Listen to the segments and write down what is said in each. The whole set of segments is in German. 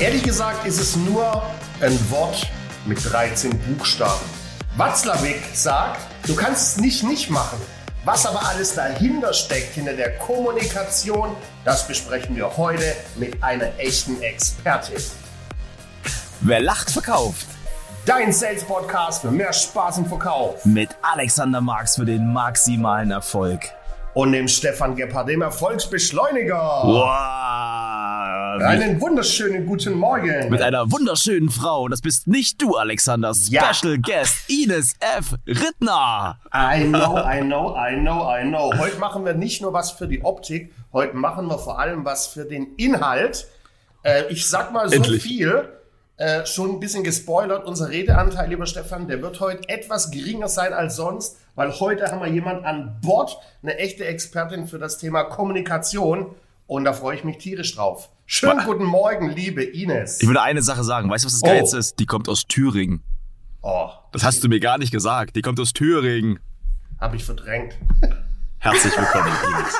Ehrlich gesagt ist es nur ein Wort mit 13 Buchstaben. Watzlawick sagt, du kannst es nicht nicht machen. Was aber alles dahinter steckt, hinter der Kommunikation, das besprechen wir heute mit einer echten Expertin. Wer lacht, verkauft. Dein Sales Podcast für mehr Spaß im Verkauf. Mit Alexander Marx für den maximalen Erfolg. Und dem Stefan Gebhardt, dem Erfolgsbeschleuniger. Wow. Einen wunderschönen guten Morgen. Mit einer wunderschönen Frau. Das bist nicht du, Alexander. Ja. Special Guest Ines F. Rittner. I know, I know, I know, I know. Heute machen wir nicht nur was für die Optik, heute machen wir vor allem was für den Inhalt. Äh, ich sag mal so Endlich. viel, äh, schon ein bisschen gespoilert. Unser Redeanteil, lieber Stefan, der wird heute etwas geringer sein als sonst, weil heute haben wir jemand an Bord, eine echte Expertin für das Thema Kommunikation. Und da freue ich mich tierisch drauf. Schönen guten Morgen, liebe Ines. Ich würde eine Sache sagen. Weißt du, was das Oh. Geilste ist? Die kommt aus Thüringen. Oh, Das hast du mir gar nicht gesagt. Die kommt aus Thüringen. habe ich verdrängt. Herzlich willkommen, Ines.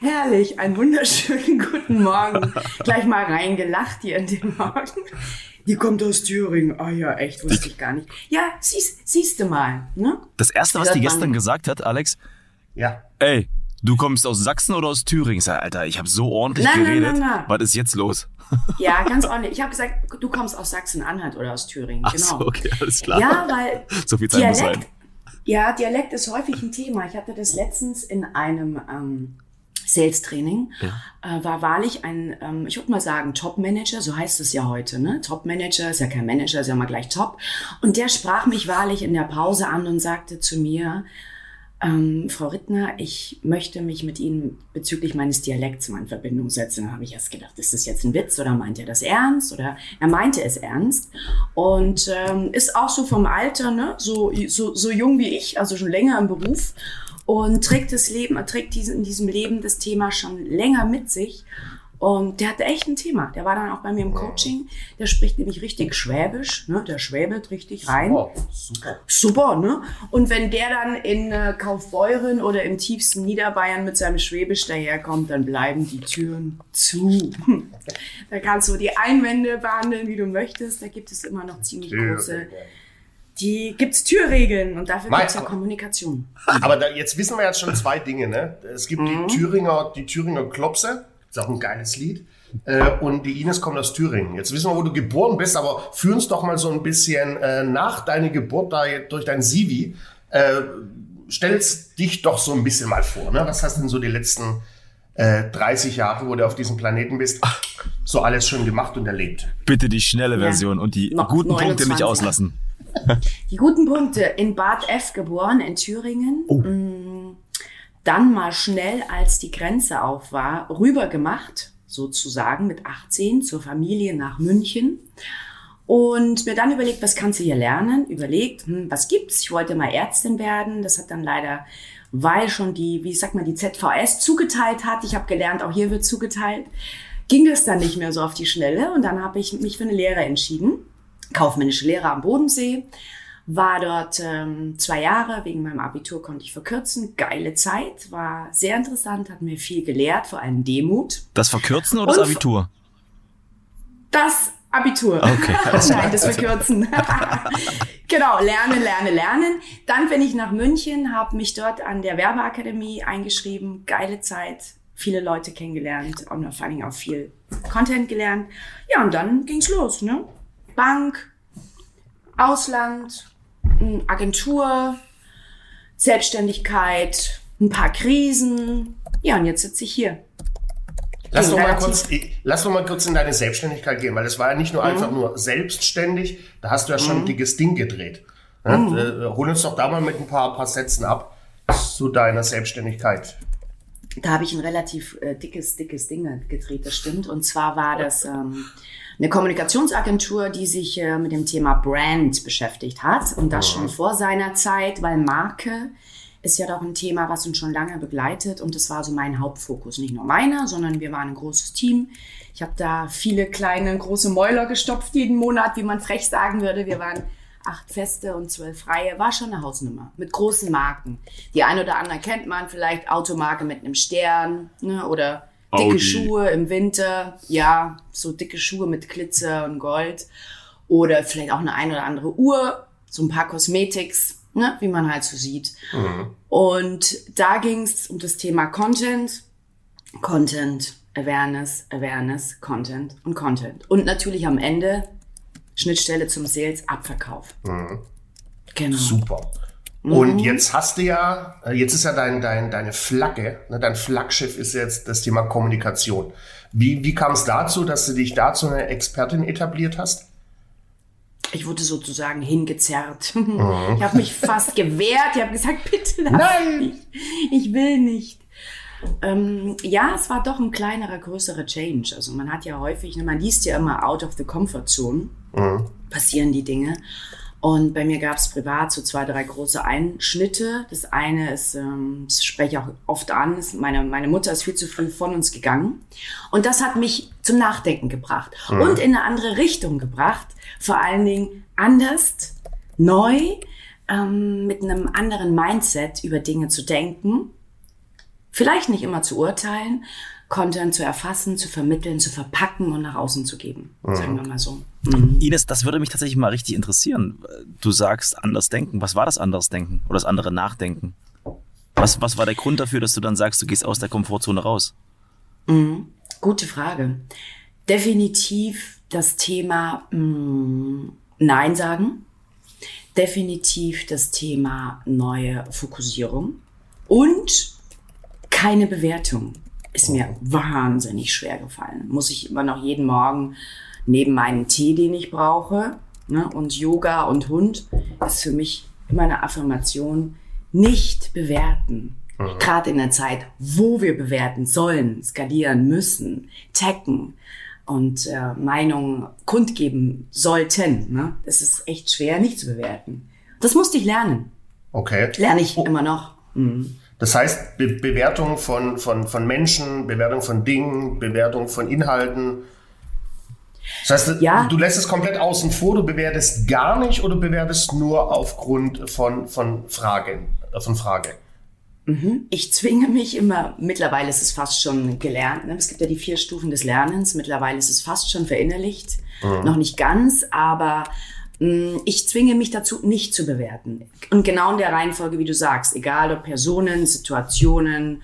Herrlich, einen wunderschönen guten Morgen. Gleich mal reingelacht hier in den Morgen. Die kommt aus Thüringen. Ah ja, echt, wusste ich gar nicht. Ja, siehst, siehst du mal, ne? Das erste, was die gestern gesagt hat, Alex, Ja. ey, du kommst aus Sachsen oder aus Thüringen? Sag, Alter, ich habe so ordentlich nein, geredet. nein, nein. Was ist jetzt los? Ja, ganz ordentlich. Ich habe gesagt, du kommst aus Sachsen-Anhalt oder aus Thüringen. Ach genau. so, okay, alles klar. Ja, weil So viel Zeit muss sein. Dialekt, ja, Dialekt ist häufig ein Thema. Ich hatte das letztens in einem ähm, Sales-Training. Äh, war wahrlich ein, ähm, ich würde mal sagen, Top-Manager, so heißt es ja heute. Ne? Top-Manager ist ja kein Manager, ist ja mal gleich Top. Und der sprach mich wahrlich in der Pause an und sagte zu mir, ähm, Frau Rittner, ich möchte mich mit Ihnen bezüglich meines Dialekts mal in Verbindung setzen. Da habe ich erst gedacht, ist das jetzt ein Witz oder meint er das ernst? Oder er meinte es ernst. Und ähm, ist auch so vom Alter, ne? so, so, so jung wie ich, also schon länger im Beruf. Und trägt das Leben, trägt diese, in diesem Leben das Thema schon länger mit sich. Und der hatte echt ein Thema. Der war dann auch bei mir im Coaching. Der spricht nämlich richtig Schwäbisch. Ne? Der schwäbelt richtig rein. Oh, super. Super, ne? Und wenn der dann in äh, Kaufbeuren oder im tiefsten Niederbayern mit seinem Schwäbisch daherkommt, dann bleiben die Türen zu. da kannst du die Einwände behandeln, wie du möchtest. Da gibt es immer noch ziemlich große. Die gibt's Türregeln und dafür Mein- gibt's ja Kommunikation. Aber da, jetzt wissen wir jetzt schon zwei Dinge. Ne? Es gibt Mhm. die Thüringer, die Thüringer Klopse, ist auch ein geiles Lied. Äh, und die Ines kommt aus Thüringen. Jetzt wissen wir, wo du geboren bist, aber führ uns doch mal so ein bisschen äh, nach deiner Geburt da durch dein Sivi. Äh, stellst dich doch so ein bisschen mal vor. Ne? Was hast denn so die letzten äh, 30 Jahre, wo du auf diesem Planeten bist, so alles schon gemacht und erlebt? Bitte die schnelle Version und die Noch guten Punkte nicht 29. auslassen. Die guten Punkte. In Bad F geboren, in Thüringen. Mm, Dann mal schnell, als die Grenze auf war, rüber gemacht, sozusagen mit 18 zur Familie nach München. Und mir dann überlegt, was kannst du hier lernen? Überlegt, hm, was gibt's? Ich wollte mal Ärztin werden. Das hat dann leider, weil schon die, wie sagt man, die ZVS zugeteilt hat. Ich habe gelernt, auch hier wird zugeteilt. Ging das dann nicht mehr so auf die Schnelle. Und dann habe ich mich für eine Lehre entschieden kaufmännische Lehre am Bodensee. War dort ähm, zwei Jahre, wegen meinem Abitur konnte ich verkürzen. Geile Zeit, war sehr interessant, hat mir viel gelehrt, vor allem Demut. Das Verkürzen oder das Und- Abitur? Das Abitur. Okay, Nein, das Verkürzen. genau, lernen, lernen, lernen. Dann bin ich nach München, habe mich dort an der Werbeakademie eingeschrieben. Geile Zeit, viele Leute kennengelernt und vor allen Dingen auch viel Content gelernt. Ja, und dann ging's los, ne? Bank, Ausland, Agentur, Selbstständigkeit, ein paar Krisen. Ja, und jetzt sitze ich hier. Lass doch, mal relativ- kurz, lass doch mal kurz in deine Selbstständigkeit gehen, weil das war ja nicht nur Mhm. einfach nur selbstständig, da hast du ja schon ein dickes Ding gedreht. Ne? Mhm. Äh, hol uns doch da mal mit ein paar, paar Sätzen ab zu deiner Selbstständigkeit. Da habe ich ein relativ äh, dickes, dickes Ding gedreht, das stimmt. Und zwar war das ähm, eine Kommunikationsagentur, die sich äh, mit dem Thema Brand beschäftigt hat. Und das schon vor seiner Zeit, weil Marke ist ja doch ein Thema, was uns schon lange begleitet. Und das war so mein Hauptfokus. Nicht nur meiner, sondern wir waren ein großes Team. Ich habe da viele kleine, große Mäuler gestopft jeden Monat, wie man frech sagen würde. Wir waren acht Feste und zwölf Freie, war schon eine Hausnummer mit großen Marken. Die ein oder andere kennt man vielleicht, Automarke mit einem Stern ne, oder Dicke Audi. Schuhe im Winter, ja, so dicke Schuhe mit Glitzer und Gold. Oder vielleicht auch eine ein oder andere Uhr, so ein paar Cosmetics, ne, wie man halt so sieht. Und da ging es um das Thema Content, Content, Awareness, Awareness, Content und Content. Und natürlich am Ende Schnittstelle zum Sales, Abverkauf. Genau. Super. Mhm. Und jetzt hast du ja, äh, jetzt ist ja dein, dein, deine Flagge, ne, dein Flaggschiff ist jetzt das Thema Kommunikation. Wie, wie kam es dazu, dass du dich dazu eine Expertin etabliert hast? Ich wurde sozusagen hingezerrt. Ich habe mich fast gewehrt. Ich habe gesagt, bitte lass Nein! mich. Ich will nicht. Ähm, ja, es war doch ein kleinerer, größerer Change. Also man hat ja häufig, ne, man liest ja immer out of the comfort zone, passieren die Dinge. Und bei mir gab es privat so zwei, drei große Einschnitte. Das eine ist, ähm, das spreche ich auch oft an, ist meine, meine Mutter ist viel zu früh von uns gegangen. Und das hat mich zum Nachdenken gebracht und in eine andere Richtung gebracht. Vor allen Dingen anders, neu, ähm, mit einem anderen Mindset über Dinge zu denken. Vielleicht nicht immer zu urteilen, Content zu erfassen, zu vermitteln, zu verpacken und nach außen zu geben. Sagen wir mal so. Ines, das würde mich tatsächlich mal richtig interessieren. Du sagst anders denken. Was war das anders denken oder das andere Nachdenken? Was, was war der Grund dafür, dass du dann sagst, du gehst aus der Komfortzone raus? Gute Frage. Definitiv das Thema mh, Nein sagen. Definitiv das Thema neue Fokussierung. Und keine Bewertung. Ist mir wahnsinnig schwer gefallen. Muss ich immer noch jeden Morgen neben meinen Tee, den ich brauche, ne, und Yoga und Hund, ist für mich immer eine Affirmation, nicht bewerten. Gerade in der Zeit, wo wir bewerten sollen, skalieren müssen, taggen und äh, Meinungen kundgeben sollten. Ne? Das ist echt schwer, nicht zu bewerten. Das musste ich lernen. Okay. Lerne ich immer noch. Mhm. Das heißt, Be Bewertung von, von, von Menschen, Bewertung von Dingen, Bewertung von Inhalten. Das heißt, Ja. du lässt es komplett außen vor, du bewertest gar nicht oder bewertest nur aufgrund von, von Fragen, äh, von Frage. Ich zwinge mich immer, mittlerweile ist es fast schon gelernt. Ne? Es gibt ja die vier Stufen des Lernens. Mittlerweile ist es fast schon verinnerlicht. Noch nicht ganz, aber ich zwinge mich dazu, nicht zu bewerten. Und genau in der Reihenfolge, wie du sagst, egal ob Personen, Situationen,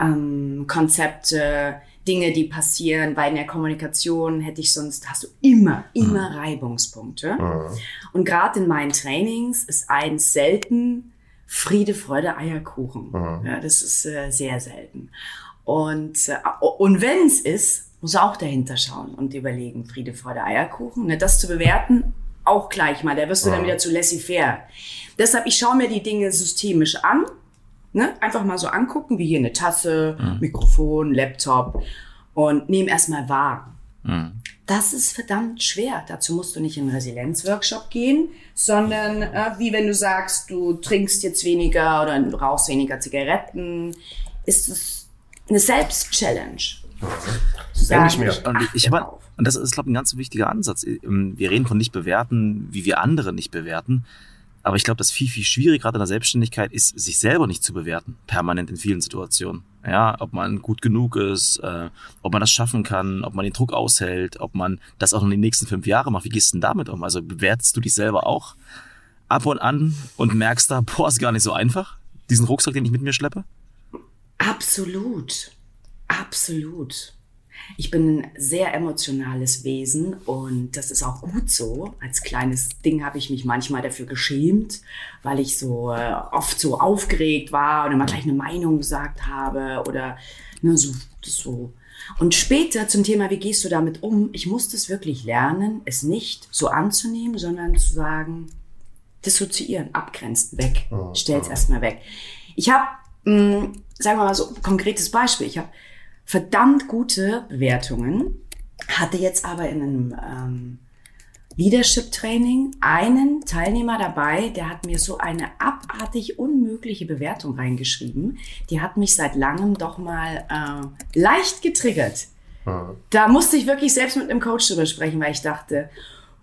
ähm, Konzepte, Dinge, die passieren, weil in der Kommunikation hätte ich sonst, hast du immer, immer Reibungspunkte. Und gerade in meinen Trainings ist eins selten Friede, Freude, Eierkuchen. Ja, das ist äh, sehr selten. Und, äh, und wenn es ist, muss auch dahinter schauen und überlegen, Friede, Freude, Eierkuchen. Ne, das zu bewerten, auch gleich mal. Da wirst du dann wieder zu laissez-faire. Deshalb, ich schaue mir die Dinge systemisch an. Ne? Einfach mal so angucken, wie hier eine Tasse, Mikrofon, Laptop und nehme erstmal wahr. Das ist verdammt schwer. Dazu musst du nicht in einen Resilienzworkshop gehen, sondern äh, wie wenn du sagst, du trinkst jetzt weniger oder du rauchst weniger Zigaretten, ist es eine Selbstchallenge. Denke ich mir. Und ich, auf. und das ist, glaube ich, ein ganz wichtiger Ansatz. Ähm, Wir reden von nicht bewerten, wie wir andere nicht bewerten. Aber ich glaube, das viel, viel schwierig gerade in der Selbstständigkeit ist, sich selber nicht zu bewerten, permanent in vielen Situationen. Ja, ob man gut genug ist, äh, ob man das schaffen kann, ob man den Druck aushält, ob man das auch in den nächsten fünf Jahren macht. Wie gehst du denn damit um? Also bewertest du dich selber auch ab und an und merkst da, boah, ist gar nicht so einfach, diesen Rucksack, den ich mit mir schleppe? Absolut. Absolut. Ich bin ein sehr emotionales Wesen und das ist auch gut so. Als kleines Ding habe ich mich manchmal dafür geschämt, weil ich so äh, oft so aufgeregt war und immer gleich eine Meinung gesagt habe oder ne, so, so. Und später zum Thema, wie gehst du damit um? Ich musste es wirklich lernen, es nicht so anzunehmen, sondern zu sagen, dissoziieren, abgrenzen, weg. Stell's erstmal weg. Ich habe, sagen wir mal so, konkretes Beispiel. Ich habe verdammt gute Bewertungen, hatte jetzt aber in einem ähm, Leadership-Training einen Teilnehmer dabei, der hat mir so eine abartig unmögliche Bewertung reingeschrieben. Die hat mich seit langem doch mal äh, leicht getriggert. Da musste ich wirklich selbst mit einem Coach drüber sprechen, weil ich dachte,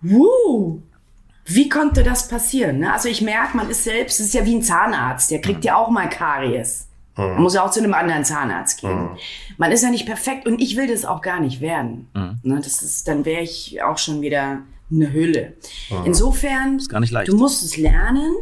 wuh, wie konnte das passieren? Ne? Also ich merke, man ist selbst, es ist ja wie ein Zahnarzt, der kriegt ja auch mal Karies. Mhm. Man muss ja auch zu einem anderen Zahnarzt gehen. Mhm. Man ist ja nicht perfekt und ich will das auch gar nicht werden. Mhm. Ne, das ist, dann wäre ich auch schon wieder eine Hülle. Mhm. Insofern, ist gar nicht leicht. du musst es lernen,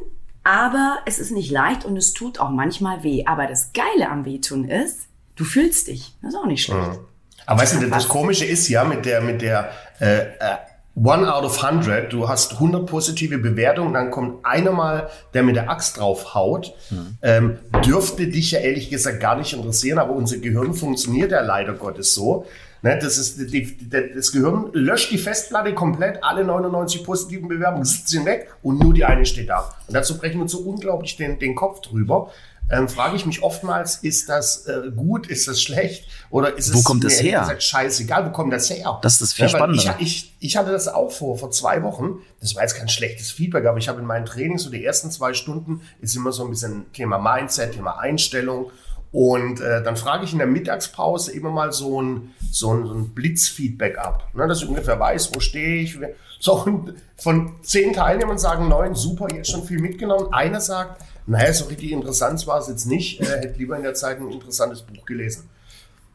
aber es ist nicht leicht und es tut auch manchmal weh. Aber das Geile am Wehtun ist, du fühlst dich. Das ist auch nicht schlecht. Mhm. Aber weißt du, das Komische ist ja mit der, mit der äh, äh One out of 100, du hast 100 positive Bewertungen, dann kommt einer mal, der mit der Axt drauf haut. Mhm. Ähm, dürfte dich ja ehrlich gesagt gar nicht interessieren, aber unser Gehirn funktioniert ja leider Gottes so. Ne, das, ist, die, die, das Gehirn löscht die Festplatte komplett, alle 99 positiven Bewerbungen sind weg und nur die eine steht da. Und dazu brechen wir uns so unglaublich den, den Kopf drüber ähm, frage ich mich oftmals, ist das äh, gut, ist das schlecht oder ist wo es kommt das her? Gesagt, scheißegal, wo kommt das her? Das ist das viel ja, spannender. Ich, ich, ich, hatte das auch vor, vor zwei Wochen. Das war jetzt kein schlechtes Feedback, aber ich habe in meinen Trainings so die ersten zwei Stunden ist immer so ein bisschen Thema Mindset, Thema Einstellung. Und äh, dann frage ich in der Mittagspause immer mal so ein, so ein, so ein Blitzfeedback ab, ne, dass ich ungefähr weiß, wo stehe ich. So, und von zehn Teilnehmern sagen neun, super, jetzt schon viel mitgenommen. Einer sagt, naja, so richtig interessant war es jetzt nicht. Er hätte lieber in der Zeit ein interessantes Buch gelesen.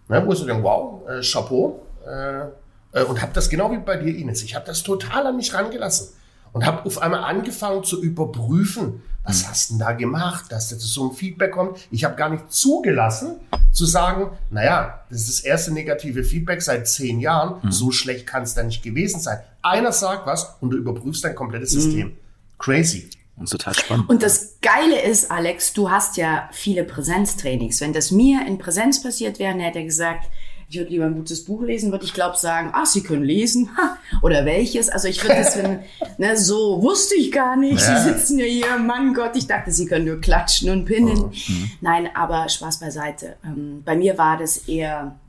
Na, wo ist du denn, wow, äh, Chapeau. Äh, äh, und habe das genau wie bei dir, Ines. Ich habe das total an mich rangelassen und habe auf einmal angefangen zu überprüfen, was hm. hast du denn da gemacht, dass jetzt so ein Feedback kommt. Ich habe gar nicht zugelassen, zu sagen, naja, das ist das erste negative Feedback seit zehn Jahren, mhm. so schlecht kann es da nicht gewesen sein. Einer sagt was und du überprüfst dein komplettes System. Mhm. Crazy. Und total spannend. Und das Geile ist, Alex, du hast ja viele Präsenztrainings. Wenn das mir in Präsenz passiert wäre, hätte er gesagt, ich würde lieber ein gutes Buch lesen, würde ich glaube sagen, ah, Sie können lesen. Oder welches? Also ich würde das, wenn, ne, so wusste ich gar nicht. Ja. Sie sitzen ja hier, Mann Gott, ich dachte, Sie können nur klatschen und pinnen. Oh. Mhm. Nein, aber Spaß beiseite. Ähm, bei mir war das eher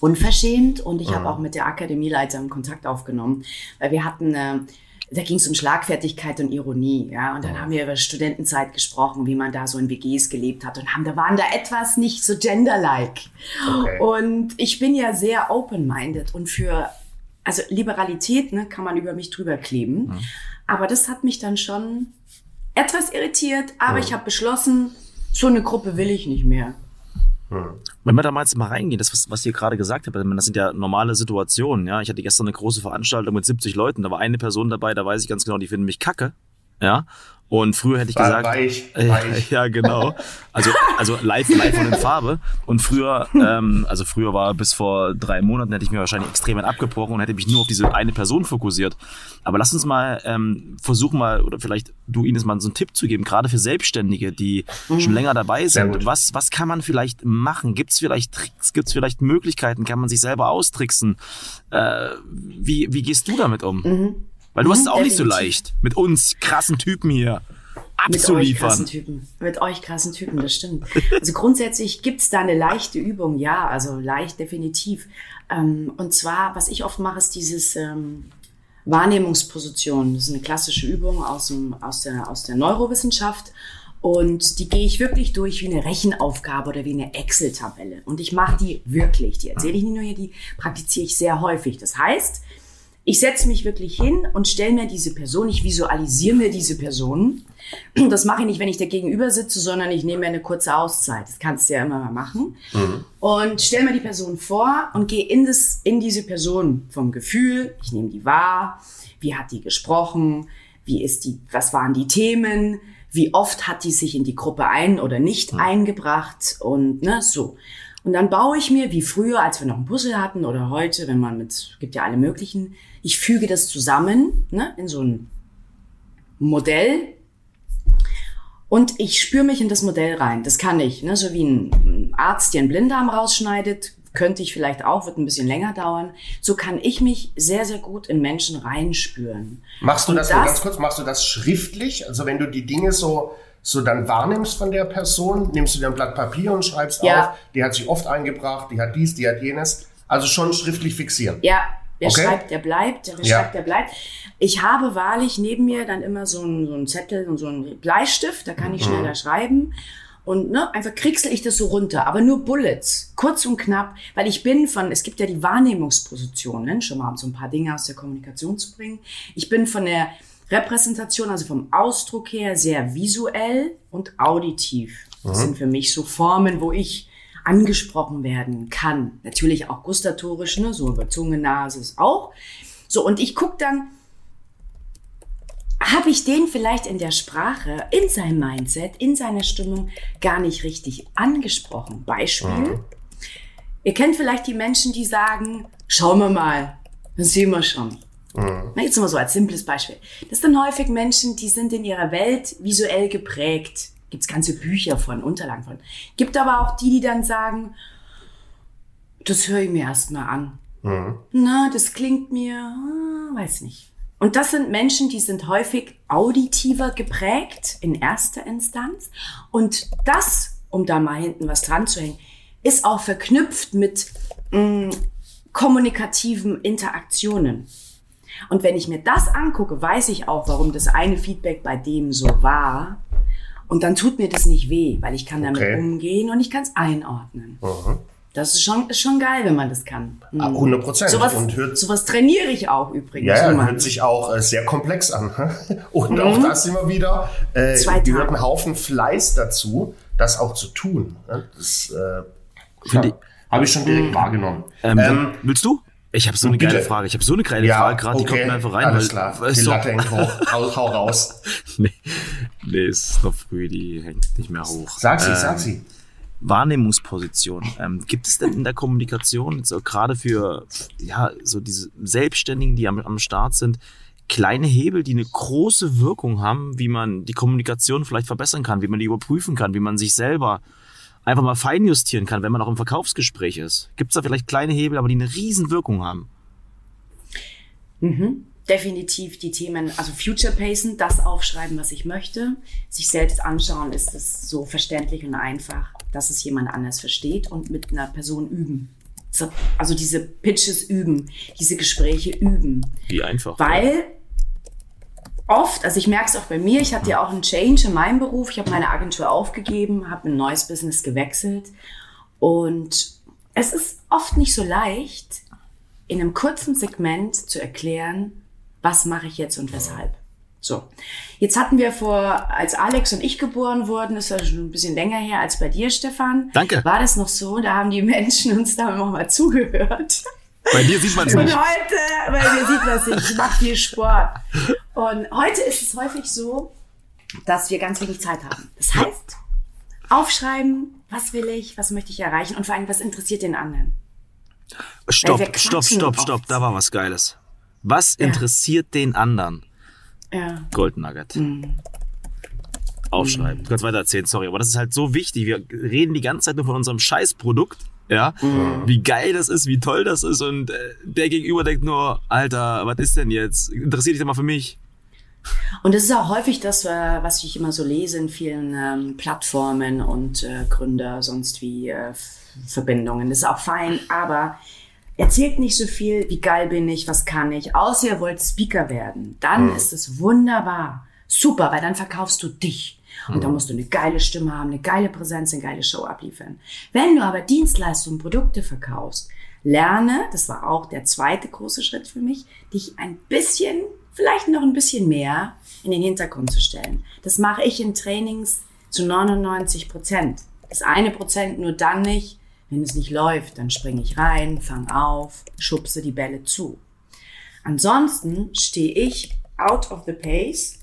unverschämt und ich mhm. habe auch mit der Akademieleiterin Kontakt aufgenommen, weil wir hatten äh, da ging es um Schlagfertigkeit und Ironie, ja. Und dann ja. haben wir über Studentenzeit gesprochen, wie man da so in WGs gelebt hat und haben, da waren da etwas nicht so genderlike. Okay. Und ich bin ja sehr open-minded und für, also Liberalität, ne, kann man über mich drüber kleben. Mhm. Aber das hat mich dann schon etwas irritiert, aber mhm. ich habe beschlossen, so eine Gruppe will ich nicht mehr. Hm. Wenn wir da mal jetzt mal reingehen, das, was, was ihr gerade gesagt habt, das sind ja normale Situationen, ja. Ich hatte gestern eine große Veranstaltung mit 70 Leuten, da war eine Person dabei, da weiß ich ganz genau, die finden mich kacke, ja. Und früher hätte ich war, gesagt, war ich, war ich. ja genau, also also live live und in Farbe. Und früher, ähm, also früher war bis vor drei Monaten hätte ich mir wahrscheinlich extrem abgebrochen und hätte mich nur auf diese eine Person fokussiert. Aber lass uns mal ähm, versuchen mal oder vielleicht du Ines mal so einen Tipp zu geben, gerade für Selbstständige, die mhm. schon länger dabei sind. Was was kann man vielleicht machen? Gibt es vielleicht Tricks? Gibt es vielleicht Möglichkeiten? Kann man sich selber austricksen? Äh, wie wie gehst du damit um? Mhm. Weil du hast es auch definitiv. nicht so leicht. Mit uns krassen Typen hier abzuliefern. Mit euch krassen Typen. Mit euch krassen Typen, das stimmt. Also grundsätzlich gibt's da eine leichte Übung, ja, also leicht definitiv. Ähm, und zwar, was ich oft mache, ist dieses ähm, Wahrnehmungsposition. Das ist eine klassische Übung aus, dem, aus, der, aus der Neurowissenschaft. Und die gehe ich wirklich durch wie eine Rechenaufgabe oder wie eine Excel-Tabelle. Und ich mache die wirklich. Die erzähle ich nicht nur hier, die praktiziere ich sehr häufig. Das heißt, ich setze mich wirklich hin und stelle mir diese Person, ich visualisiere mir diese Person. Das mache ich nicht, wenn ich da gegenüber sitze, sondern ich nehme mir eine kurze Auszeit. Das kannst du ja immer mal machen. Mhm. Und stelle mir die Person vor und gehe in, das, in diese Person vom Gefühl. Ich nehme die wahr. Wie hat die gesprochen? Wie ist die, was waren die Themen? Wie oft hat die sich in die Gruppe ein oder nicht mhm. eingebracht? Und ne, so. Und dann baue ich mir, wie früher, als wir noch ein Puzzle hatten oder heute, wenn man mit, gibt ja alle möglichen, ich füge das zusammen ne, in so ein Modell und ich spüre mich in das Modell rein. Das kann ich, ne, so wie ein Arzt, der einen Blinddarm rausschneidet, könnte ich vielleicht auch, wird ein bisschen länger dauern. So kann ich mich sehr, sehr gut in Menschen reinspüren. Machst du das, das ganz kurz, machst du das schriftlich? Also wenn du die Dinge so so dann wahrnimmst von der Person, nimmst du dir ein Blatt Papier und schreibst ja. auf, die hat sich oft eingebracht, die hat dies, die hat jenes. Also schon schriftlich fixieren. Ja, wer okay. schreibt, der bleibt, wer ja. schreibt, der bleibt. Ich habe wahrlich neben mir dann immer so einen, so einen Zettel und so einen Bleistift, da kann ich mhm. schneller schreiben. Und ne, einfach kriegssel ich das so runter, aber nur Bullets, kurz und knapp, weil ich bin von, es gibt ja die Wahrnehmungspositionen, schon mal um so ein paar Dinge aus der Kommunikation zu bringen. Ich bin von der Repräsentation, also vom Ausdruck her, sehr visuell und auditiv. Das mhm. sind für mich so Formen, wo ich angesprochen werden kann. Natürlich auch gustatorisch, ne? so über Zunge, Nase ist auch. So, und ich gucke dann, habe ich den vielleicht in der Sprache, in seinem Mindset, in seiner Stimmung gar nicht richtig angesprochen. Beispiel. Mhm. Ihr kennt vielleicht die Menschen, die sagen, schauen wir mal, das sehen wir schon. Mhm. Jetzt mal so als simples Beispiel. Das sind häufig Menschen, die sind in ihrer Welt visuell geprägt. Gibt's ganze Bücher von, Unterlagen von. Gibt aber auch die, die dann sagen, das höre ich mir erstmal an. Mhm. Na, das klingt mir, ah, weiß nicht. Und das sind Menschen, die sind häufig auditiver geprägt in erster Instanz. Und das, um da mal hinten was dran zu hängen, ist auch verknüpft mit mh, mm, kommunikativen Interaktionen. Und wenn ich mir das angucke, weiß ich auch, warum das eine Feedback bei dem so war. Und dann tut mir das nicht weh, weil ich kann damit okay. umgehen und ich kann es einordnen. Mhm. Das ist schon, ist schon geil, wenn man das kann. Mhm. 100 Prozent. Sowas, und hört, sowas trainiere ich auch übrigens. Ja, ja hört sich auch äh, sehr komplex an. und mhm. auch das immer wieder. Äh, Zwei gehört ein Haufen Fleiß dazu, das auch zu tun. Das äh, ja, habe ich schon direkt mhm. wahrgenommen. Ähm, ähm, willst du? Ich habe so eine bitte. geile Frage. Ich habe so eine geile ja, Frage gerade, okay. die kommt mir einfach rein. Alles klar. Die so. Latte hängt hoch. Hau, hau raus. nee, nee, es ist noch früh, die hängt nicht mehr hoch. Sag sie, ähm, sag sie. Wahrnehmungsposition. Ähm, gibt es denn in der Kommunikation, so gerade für ja so diese Selbstständigen, die am, am Start sind, kleine Hebel, die eine große Wirkung haben, wie man die Kommunikation vielleicht verbessern kann, wie man die überprüfen kann, wie man sich selber einfach mal feinjustieren kann, wenn man auch im Verkaufsgespräch ist. Gibt es da vielleicht kleine Hebel, aber die eine riesen Wirkung haben? Mhm. Definitiv die Themen, also Future Pacen, das aufschreiben, was ich möchte, sich selbst anschauen, ist es so verständlich und einfach, dass es jemand anders versteht und mit einer Person üben. Also diese Pitches üben, diese Gespräche üben. Wie einfach. Weil oft, also ich merke es auch bei mir, ich hatte ja auch einen Change in meinem Beruf. Ich habe meine Agentur aufgegeben, habe ein neues Business gewechselt. Und es ist oft nicht so leicht, in einem kurzen Segment zu erklären, was mache ich jetzt und weshalb. So, jetzt hatten wir vor, als Alex und ich geboren wurden, ist ja schon ein bisschen länger her als bei dir, Stefan. Danke. War das noch so? Da haben die Menschen uns da noch mal zugehört. Bei dir sieht man es nicht. Und heute, bei mir sieht man es nicht. Ich mache viel Sport. Und heute ist es häufig so, dass wir ganz wenig Zeit haben. Das heißt, aufschreiben, was will ich, was möchte ich erreichen und vor allem, was interessiert den anderen. Stopp, stopp, stopp, stopp, da war was Geiles. Was ja. interessiert den anderen? Ja. Gold Nugget. Mhm. Aufschreiben. Mhm. Du kannst weiter erzählen, sorry, aber das ist halt so wichtig. Wir reden die ganze Zeit nur von unserem Scheißprodukt ja, mhm. wie geil das ist, wie toll das ist und äh, der Gegenüber denkt nur, Alter, was ist denn jetzt? Interessiert dich doch mal für mich? Und das ist auch häufig das, äh, was ich immer so lese in vielen ähm, Plattformen und äh, Gründer, sonst wie äh, Verbindungen. Das ist auch fein, aber erzählt nicht so viel, wie geil bin ich, was kann ich, außer ihr wollt Speaker werden. Dann mhm. ist es wunderbar. Super, weil dann verkaufst du dich. Und da musst du eine geile Stimme haben, eine geile Präsenz, eine geile Show abliefern. Wenn du aber Dienstleistungen, Produkte verkaufst, lerne, das war auch der zweite große Schritt für mich, dich ein bisschen, vielleicht noch ein bisschen mehr in den Hintergrund zu stellen. Das mache ich in Trainings zu 99 Prozent. Das eine Prozent nur dann nicht, wenn es nicht läuft, dann springe ich rein, fang auf, schubse die Bälle zu. Ansonsten stehe ich out of the pace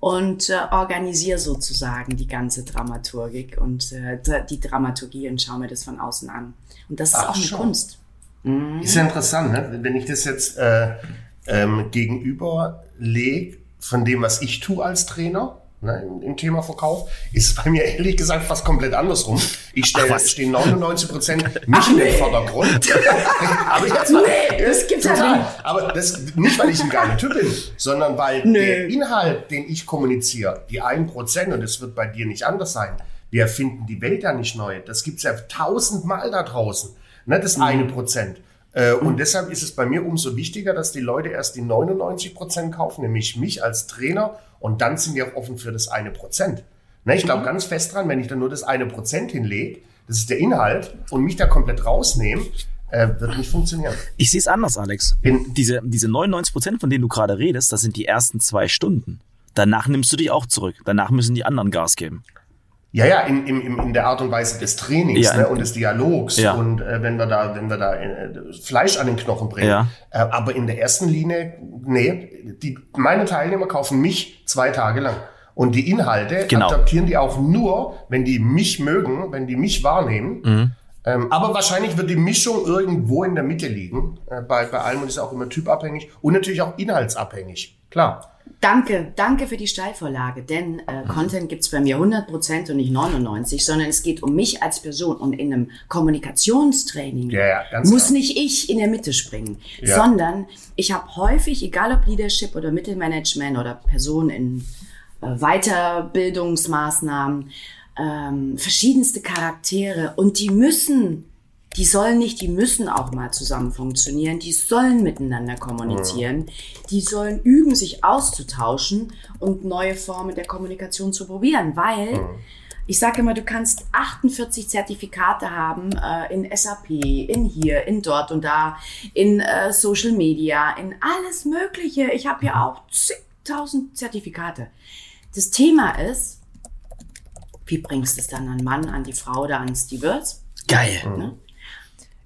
und äh, organisiere sozusagen die ganze Dramaturgik und äh, die Dramaturgie und schaue mir das von außen an. Und das ist Ach, auch eine schon. Kunst. Mhm. Ist ja interessant, ne? wenn ich das jetzt äh, ähm, gegenüber lege von dem, was ich tue als Trainer ne, im, Thema Verkauf, ist es bei mir ehrlich gesagt fast komplett andersrum. Ich stelle stehe 99 Prozent nicht in den Vordergrund. aber jetzt mal, nee, das gibt's total. ja nicht. Aber das nicht, weil ich ein geiler Typ bin, sondern weil nee. der Inhalt, den ich kommuniziere, die 1 Prozent, und das wird bei dir nicht anders sein, wir erfinden die Welt ja nicht neu. Das gibt's ja tausendmal da draußen. Ne, das mhm. eine Prozent. Äh, und deshalb ist es bei mir umso wichtiger, dass die Leute erst die 99 Prozent kaufen, nämlich mich als Trainer und dann sind die auch offen für das eine Prozent. Ne, ich glaube mhm. ganz fest dran, wenn ich dann nur das eine Prozent hinlege, das ist der Inhalt, und mich da komplett rausnehme, äh, wird nicht funktionieren. Ich sehe es anders, Alex. In diese, diese 99 Prozent, von denen du gerade redest, das sind die ersten zwei Stunden. Danach nimmst du dich auch zurück. Danach müssen die anderen Gas geben. Ja, ja, in, in, in der Art und Weise des Trainings ja, ne, und des Dialogs ja. und äh, wenn wir da, wenn wir da äh, Fleisch an den Knochen bringen. Ja. Äh, aber in der ersten Linie, nee, die, meine Teilnehmer kaufen mich zwei Tage lang. Und die Inhalte genau. adaptieren die auch nur, wenn die mich mögen, wenn die mich wahrnehmen. Mhm. Ähm, aber wahrscheinlich wird die Mischung irgendwo in der Mitte liegen. Äh, bei, bei allem und ist auch immer typabhängig und natürlich auch inhaltsabhängig. Klar. Danke, danke für die Steilvorlage, denn äh, Content gibt's bei mir 100% und nicht 99, sondern es geht um mich als Person und in einem Kommunikationstraining ja, ja, muss klar. nicht ich in der Mitte springen, Ja. sondern ich habe häufig, egal ob Leadership oder Mittelmanagement oder Personen in äh, Weiterbildungsmaßnahmen, ähm, verschiedenste Charaktere. Und die müssen, die sollen nicht, die müssen auch mal zusammen funktionieren, die sollen miteinander kommunizieren, die sollen üben, sich auszutauschen und neue Formen der Kommunikation zu probieren, weil ich sage immer, du kannst 48 Zertifikate haben äh, in SAP, in hier, in dort und da, in äh, Social Media, in alles Mögliche. Ich habe ja auch zigtausend Zertifikate. Das Thema ist, wie bringst du es dann an Mann, an die Frau oder an die Wirts? Geil. Ne?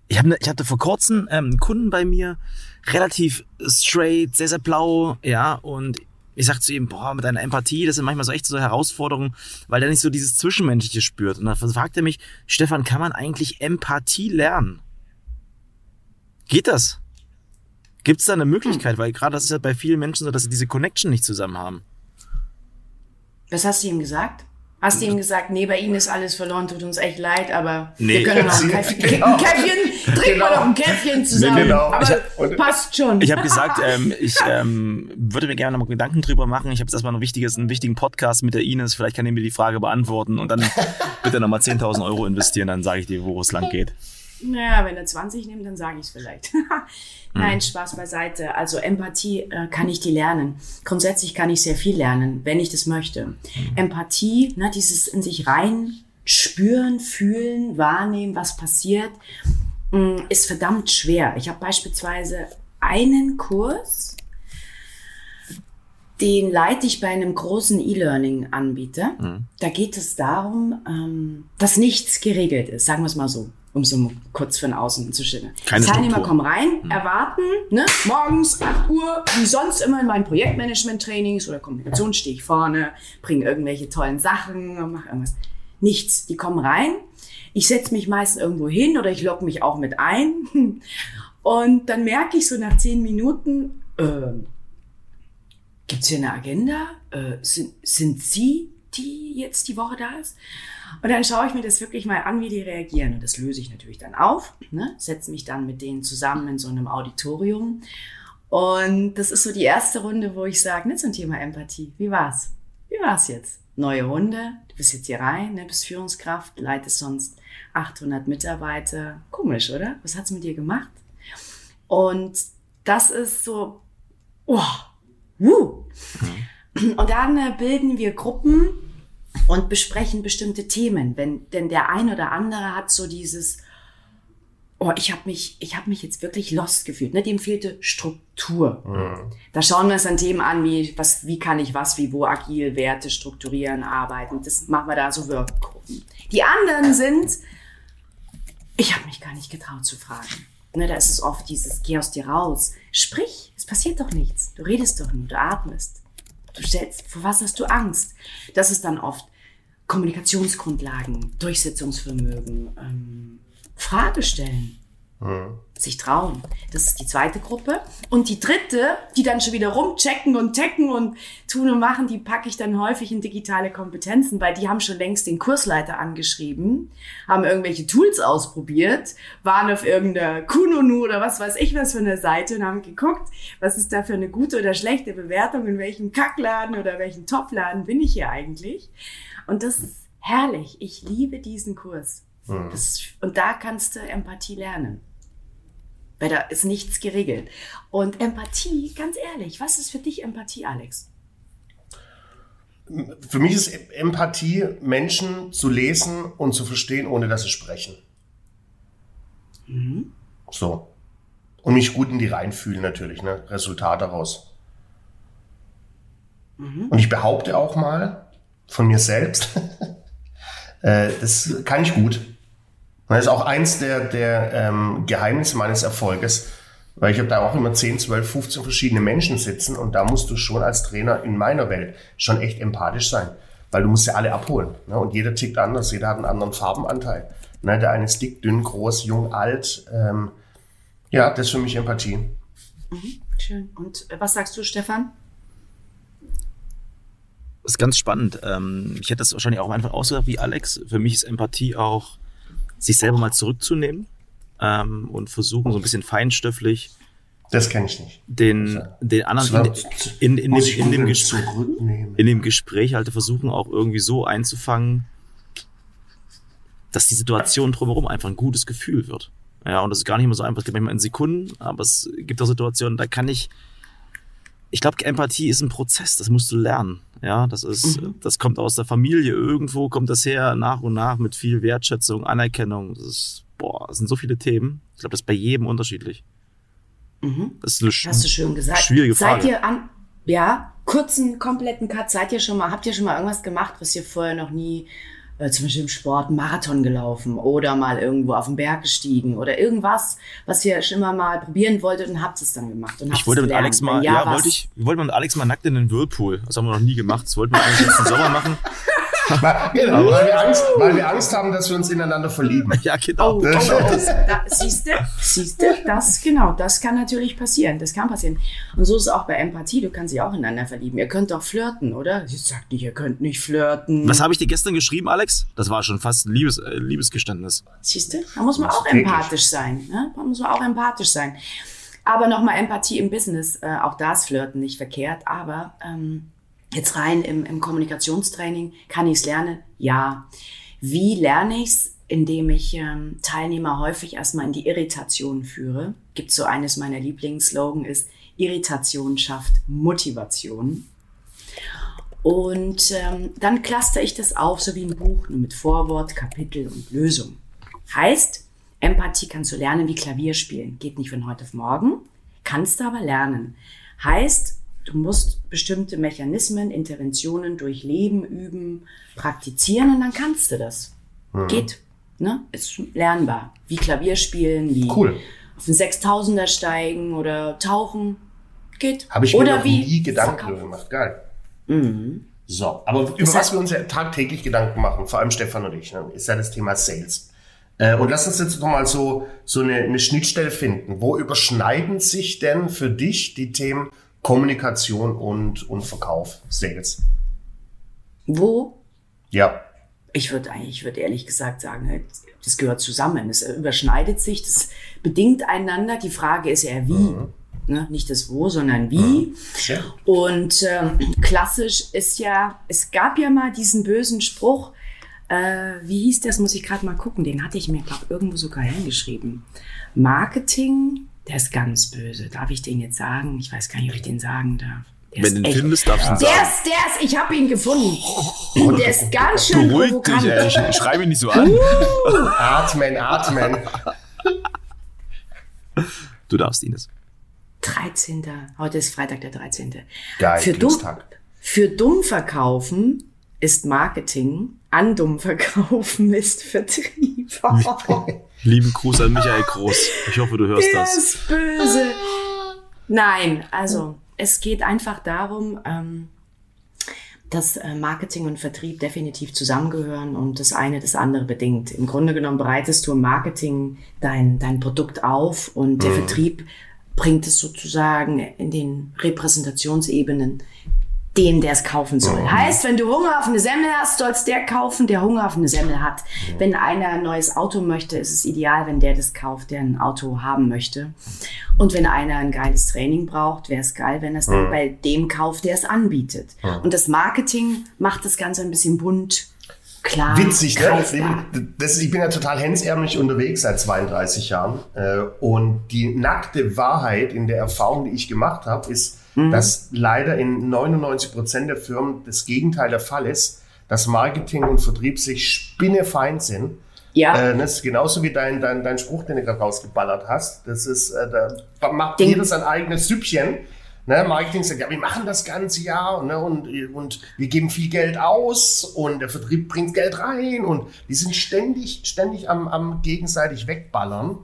Ich, hab ne, ich hatte vor kurzem ähm, einen Kunden bei mir, relativ straight, sehr, sehr blau, ja, und ich sag zu ihm, boah, mit deiner Empathie, das sind manchmal so echt so Herausforderungen, weil der nicht so dieses Zwischenmenschliche spürt. Und dann fragt er mich, Stefan, kann man eigentlich Empathie lernen? Geht das? Gibt es da eine Möglichkeit? Weil gerade das ist ja bei vielen Menschen so, dass sie diese Connection nicht zusammen haben. Was hast du ihm gesagt? Hast du ihm gesagt, nee, bei Ihnen ist alles verloren, tut uns echt leid, aber Nee. wir können noch ein Käffchen, Genau. Käffchen trinken wir noch ein Käffchen zusammen. Nee, genau. Aber Ich hab- passt schon. Ich habe gesagt, ähm, ich ähm, würde mir gerne noch mal Gedanken drüber machen. Ich habe jetzt erstmal ein wichtiges, einen wichtigen Podcast mit der Ines. Vielleicht kann er mir die Frage beantworten und dann bitte nochmal 10.000 Euro investieren. Dann sage ich dir, wo es lang geht. Naja, wenn er 20 nimmt, dann sage ich es vielleicht. Nein, Hm. Spaß beiseite. Also Empathie äh, kann ich die lernen. Grundsätzlich kann ich sehr viel lernen, wenn ich das möchte. Hm. Empathie, ne, dieses in sich rein spüren, fühlen, wahrnehmen, was passiert, mh, ist verdammt schwer. Ich habe beispielsweise einen Kurs, den leite ich bei einem großen E-Learning-Anbieter. Mhm. Da geht es darum, ähm, dass nichts geregelt ist, sagen wir es mal so, um so kurz von außen zu schildern. Keine Teilnehmer Struktur. kommen rein, erwarten, ne, morgens 8 Uhr, wie sonst immer in meinen Projektmanagement-Trainings oder Kommunikation stehe ich vorne, bringe irgendwelche tollen Sachen, mache irgendwas. Nichts. Die kommen rein. Ich setze mich meistens irgendwo hin oder ich logge mich auch mit ein. Und dann merke ich so nach zehn Minuten, ähm, Gibt es hier eine Agenda? Äh, sind, sind Sie, die jetzt die Woche da ist? Und dann schaue ich mir das wirklich mal an, wie die reagieren. Und das löse ich natürlich dann auf, ne? setze mich dann mit denen zusammen in so einem Auditorium. Und das ist so die erste Runde, wo ich sage, ne, zum Thema Empathie. Wie war's? Wie war's jetzt? Neue Runde, du bist jetzt hier rein, ne, bist Führungskraft, leitest sonst 800 Mitarbeiter. Komisch, oder? Was hat's mit dir gemacht? Und das ist so, oh, wuh. Und dann äh, bilden wir Gruppen und besprechen bestimmte Themen. Wenn, denn der ein oder andere hat so dieses, oh, ich habe mich, ich habe mich jetzt wirklich lost gefühlt. Ne? Dem fehlte Struktur. Da schauen wir uns dann Themen an, wie, was, wie kann ich was, wie, wo agil, Werte strukturieren, arbeiten. Das machen wir da so Workgruppen. Die anderen sind, ich habe mich gar nicht getraut zu fragen. Ne, da ist es oft dieses, geh aus dir raus. Sprich, es passiert doch nichts. Du redest doch nur, du atmest. Du stellst, vor was hast du Angst? Das ist dann oft Kommunikationsgrundlagen, Durchsetzungsvermögen, ähm, Frage stellen, sich trauen. Das ist die zweite Gruppe. Und die dritte, die dann schon wieder rumchecken und tecken und tun und machen, die packe ich dann häufig in digitale Kompetenzen, weil die haben schon längst den Kursleiter angeschrieben, haben irgendwelche Tools ausprobiert, waren auf irgendeiner Kununu oder was weiß ich was für eine Seite und haben geguckt, was ist da für eine gute oder schlechte Bewertung, in welchem Kackladen oder welchem Topladen bin ich hier eigentlich. Und das ist herrlich. Ich liebe diesen Kurs. Das, und da kannst du Empathie lernen. Weil da ist nichts geregelt. Und Empathie, ganz ehrlich, was ist für dich Empathie, Alex? Für mich ist Empathie, Menschen zu lesen und zu verstehen, ohne dass sie sprechen. So. Und mich gut in die reinfühlen natürlich, ne? Resultat daraus. Mhm. Und ich behaupte auch mal von mir selbst, äh, das kann ich gut. Das ist auch eins der, der ähm, Geheimnisse meines Erfolges, weil ich habe da auch immer 10, 12, 15 verschiedene Menschen sitzen und da musst du schon als Trainer in meiner Welt schon echt empathisch sein, weil du musst ja alle abholen. Ne? Und jeder tickt anders, jeder hat einen anderen Farbenanteil. Ne? Der eine ist dick, dünn, groß, jung, alt. Ähm, ja, das ist für mich Empathie. Mhm, schön. Und äh, was sagst du, Stefan? Das ist ganz spannend. Ähm, ich hätte das wahrscheinlich auch einfach ausgedacht wie Alex. Für mich ist Empathie auch, sich selber mal zurückzunehmen ähm, und versuchen, so ein bisschen feinstofflich das kenne ich nicht. Den, den anderen in, in, in, in, dem, in, dem Gespräch, in dem Gespräch halt versuchen auch irgendwie so einzufangen, dass die Situation drumherum einfach ein gutes Gefühl wird. Ja, und das ist gar nicht immer so einfach. Es gibt manchmal in Sekunden, aber es gibt auch Situationen, da kann ich. Ich glaube, Empathie ist ein Prozess, das musst du lernen. Ja, das ist, mhm. das kommt aus der Familie. Irgendwo kommt das her, nach und nach mit viel Wertschätzung, Anerkennung. Das ist, boah, das sind so viele Themen. Ich glaube, das ist bei jedem unterschiedlich. Mhm. Das ist eine Hast du schön gesagt. schwierige Frage. Seid ihr an, ja, kurzen, kompletten Cut, seid ihr schon mal, habt ihr schon mal irgendwas gemacht, was ihr vorher noch nie äh, zum Beispiel im Sport einen Marathon gelaufen oder mal irgendwo auf den Berg gestiegen oder irgendwas, was ihr schon immer mal probieren wolltet und habt es dann gemacht. Und ich wollte mit Alex mal, ja, ja wollte ich, wir wollten mit Alex mal nackt in den Whirlpool. Das haben wir noch nie gemacht. Das wollten wir eigentlich letzten Sommer machen. weil, genau, weil, wir Angst, weil wir Angst haben, dass wir uns ineinander verlieben. Ja, genau. Oh, oh, oh, da, siehst du, siehst du, das, genau, das kann natürlich passieren. Das kann passieren. Und so ist es auch bei Empathie. Du kannst dich auch ineinander verlieben. Ihr könnt doch flirten, oder? Ich sag nicht, ihr könnt nicht flirten. Was habe ich dir gestern geschrieben, Alex? Das war schon fast ein Liebes, äh, Liebesgeständnis. Siehst du? Da muss man auch empathisch sein. Ne? Da muss man auch empathisch sein. Aber nochmal Empathie im Business. Äh, auch das Flirten nicht verkehrt. Aber ähm, Jetzt rein im, im Kommunikationstraining, kann ich es lernen? Ja. Wie lerne ich es? Indem ich ähm, Teilnehmer häufig erstmal in die Irritation führe. Gibt so eines meiner Lieblingsslogan ist, Irritation schafft Motivation. Und ähm, dann cluster ich das auf, so wie ein Buch, nur mit Vorwort, Kapitel und Lösung. Heißt, Empathie kannst du lernen wie Klavier spielen. Geht nicht von heute auf morgen, kannst du aber lernen. Heißt, Du musst bestimmte Mechanismen, Interventionen durchleben, üben, praktizieren und dann kannst du das. Mhm. Geht. Ne? Ist lernbar. Wie Klavier spielen, wie cool. auf den 6000er steigen oder tauchen. Geht. Habe ich oder mir wie nie Gedanken darüber gemacht. Geil. Mhm. So, aber über das was wir uns ja tagtäglich Gedanken machen, vor allem Stefan und ich, ne, ist ja das Thema Sales. Äh, und lass uns jetzt nochmal so, so eine, eine Schnittstelle finden. Wo überschneiden sich denn für dich die Themen Kommunikation und, und Verkauf, Sales. Wo? Ja. Ich würde eigentlich, ich würde ehrlich gesagt sagen, das gehört zusammen. Es überschneidet sich, das bedingt einander. Die Frage ist ja wie. Mhm. Ne? Nicht das Wo, sondern wie. Mhm. Ja. Und ähm, klassisch ist ja, es gab ja mal diesen bösen Spruch, äh, wie hieß das, muss ich gerade mal gucken, den hatte ich mir, glaube irgendwo sogar hingeschrieben. Marketing der ist ganz böse. Darf ich den jetzt sagen? Ich weiß gar nicht, ob ich den sagen darf. Der Wenn du ihn findest, darfst du ihn sagen. Der ist, der ist, ich habe ihn gefunden. Oh, der ist ganz schön Beruhig provokant. dich, ey. Ich schreibe ihn nicht so an. Uh. atmen, atmen. Du darfst, Ines. 13. Heute ist Freitag der 13. Geil, für, dumm, für dumm verkaufen ist Marketing, an dumm verkaufen ist Vertrieb. Lieben Gruß an Michael Groß. Ich hoffe, du hörst Der das. ist böse. Nein, also es geht einfach darum, ähm, dass äh, Marketing und Vertrieb definitiv zusammengehören und das eine das andere bedingt. Im Grunde genommen bereitest du im Marketing dein, dein Produkt auf und der mhm. Vertrieb bringt es sozusagen in den Repräsentationsebenen dem, der es kaufen soll. Oh. Heißt, wenn du Hunger auf eine Semmel hast, sollst der kaufen, der Hunger auf eine Semmel hat. Oh. Wenn einer ein neues Auto möchte, ist es ideal, wenn der das kauft, der ein Auto haben möchte. Und wenn einer ein geiles Training braucht, wäre es geil, wenn er es dann oh. bei dem kauft, der es anbietet. Und das Marketing macht das Ganze ein bisschen bunt. Klar, Witzig, ne? Das, ich bin ja total hemsärmlich unterwegs seit 32 Jahren. Äh, und die nackte Wahrheit in der Erfahrung, die ich gemacht habe, ist, mhm. dass leider in 99 Prozent der Firmen das Gegenteil der Fall ist, dass Marketing und Vertrieb sich spinnefeind sind Ja. Äh, das ist genauso wie dein, dein, dein Spruch, den du gerade rausgeballert hast. Das ist, äh, da macht Den- jeder sein eigenes Süppchen. Ne, Marketing sagt, ja, wir machen das ganze Jahr ne, und, und wir geben viel Geld aus und der Vertrieb bringt Geld rein und die sind ständig, ständig am, am gegenseitig wegballern.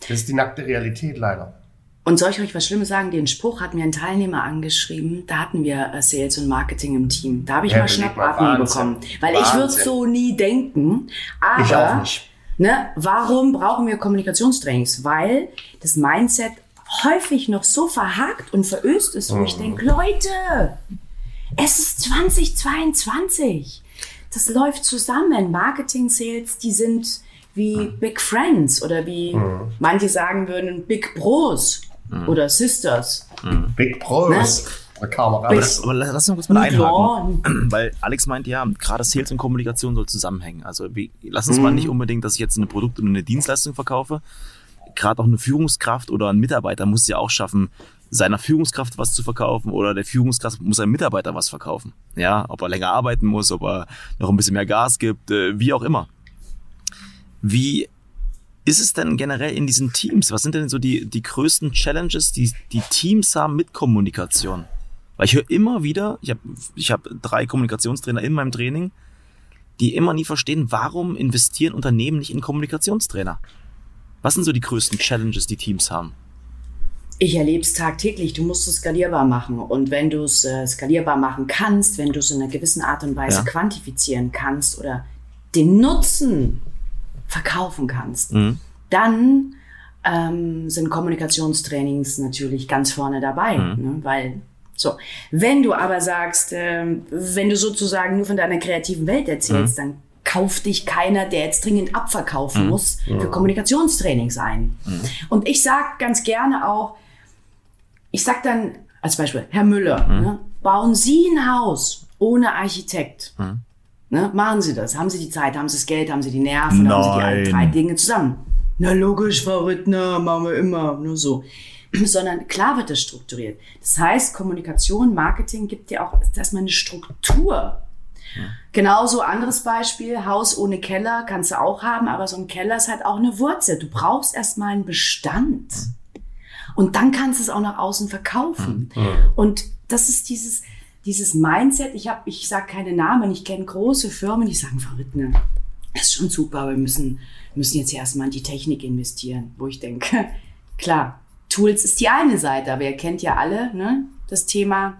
Das ist die nackte Realität leider. Und soll ich euch was Schlimmes sagen? Den Spruch hat mir ein Teilnehmer angeschrieben. Da hatten wir äh, Sales und Marketing im Team. Da habe ich Ja, mal Schnappatmung Wahnsinn. bekommen. Weil ich würde Wahnsinn. so nie denken. Aber, Ich auch nicht. Ne, warum brauchen wir Kommunikationstrainings? Weil das Mindset häufig noch so verhakt und veröst ist, wo Mhm. ich denke, Leute, es ist 2022. Das läuft zusammen. Marketing, Sales, die sind wie Mhm. Big Friends oder wie manche sagen würden, Big Bros Mhm. oder Sisters. Big Pros. Da kam er Big- raus. Aber lass lass uns kurz mal einhaken. Weil Alex meint ja, gerade Sales und Kommunikation soll zusammenhängen. Also wie, lass Mhm. uns mal nicht unbedingt, dass ich jetzt eine Produkt- oder eine Dienstleistung verkaufe. Gerade auch eine Führungskraft oder ein Mitarbeiter muss ja auch schaffen, seiner Führungskraft was zu verkaufen oder der Führungskraft muss einem Mitarbeiter was verkaufen. Ja, ob er länger arbeiten muss, ob er noch ein bisschen mehr Gas gibt, äh, wie auch immer. Wie ist es denn generell in diesen Teams? Was sind denn so die, die größten Challenges, die die Teams haben mit Kommunikation? Weil ich höre immer wieder, ich habe ich hab drei Kommunikationstrainer in meinem Training, die immer nie verstehen, warum investieren Unternehmen nicht in Kommunikationstrainer? Was sind so die größten Challenges, die Teams haben? Ich erlebe es tagtäglich. Du musst es skalierbar machen. Und wenn du es äh, skalierbar machen kannst, wenn du es in einer gewissen Art und Weise Ja. quantifizieren kannst oder den Nutzen verkaufen kannst, Mhm. dann ähm, sind Kommunikationstrainings natürlich ganz vorne dabei. Mhm. Ne? Weil, so, wenn du aber sagst, ähm, wenn du sozusagen nur von deiner kreativen Welt erzählst, Mhm. dann kauft dich keiner, der jetzt dringend abverkaufen muss, für Kommunikationstrainings ein. Mhm. Und ich sag ganz gerne auch, ich sag dann als Beispiel, Herr Müller, Mhm. ne, bauen Sie ein Haus ohne Architekt. Mhm. Ne, machen Sie das. Haben Sie die Zeit, haben Sie das Geld, haben Sie die Nerven, haben Sie die Nein. drei Dinge zusammen. Na logisch, Frau Rittner, machen wir immer, nur so. Sondern klar wird das strukturiert. Das heißt, Kommunikation, Marketing gibt dir auch erstmal eine Struktur. Genauso anderes Beispiel, Haus ohne Keller kannst du auch haben, aber so ein Keller ist halt auch eine Wurzel. Du brauchst erstmal einen Bestand. Und dann kannst du es auch nach außen verkaufen. Und das ist dieses, dieses Mindset. Ich habe, ich sage keine Namen, ich kenne große Firmen, die sagen, Frau Rittner, das ist schon super, aber wir müssen, müssen jetzt erstmal in die Technik investieren. Wo ich denke, klar, Tools ist die eine Seite, aber ihr kennt ja alle ne, das Thema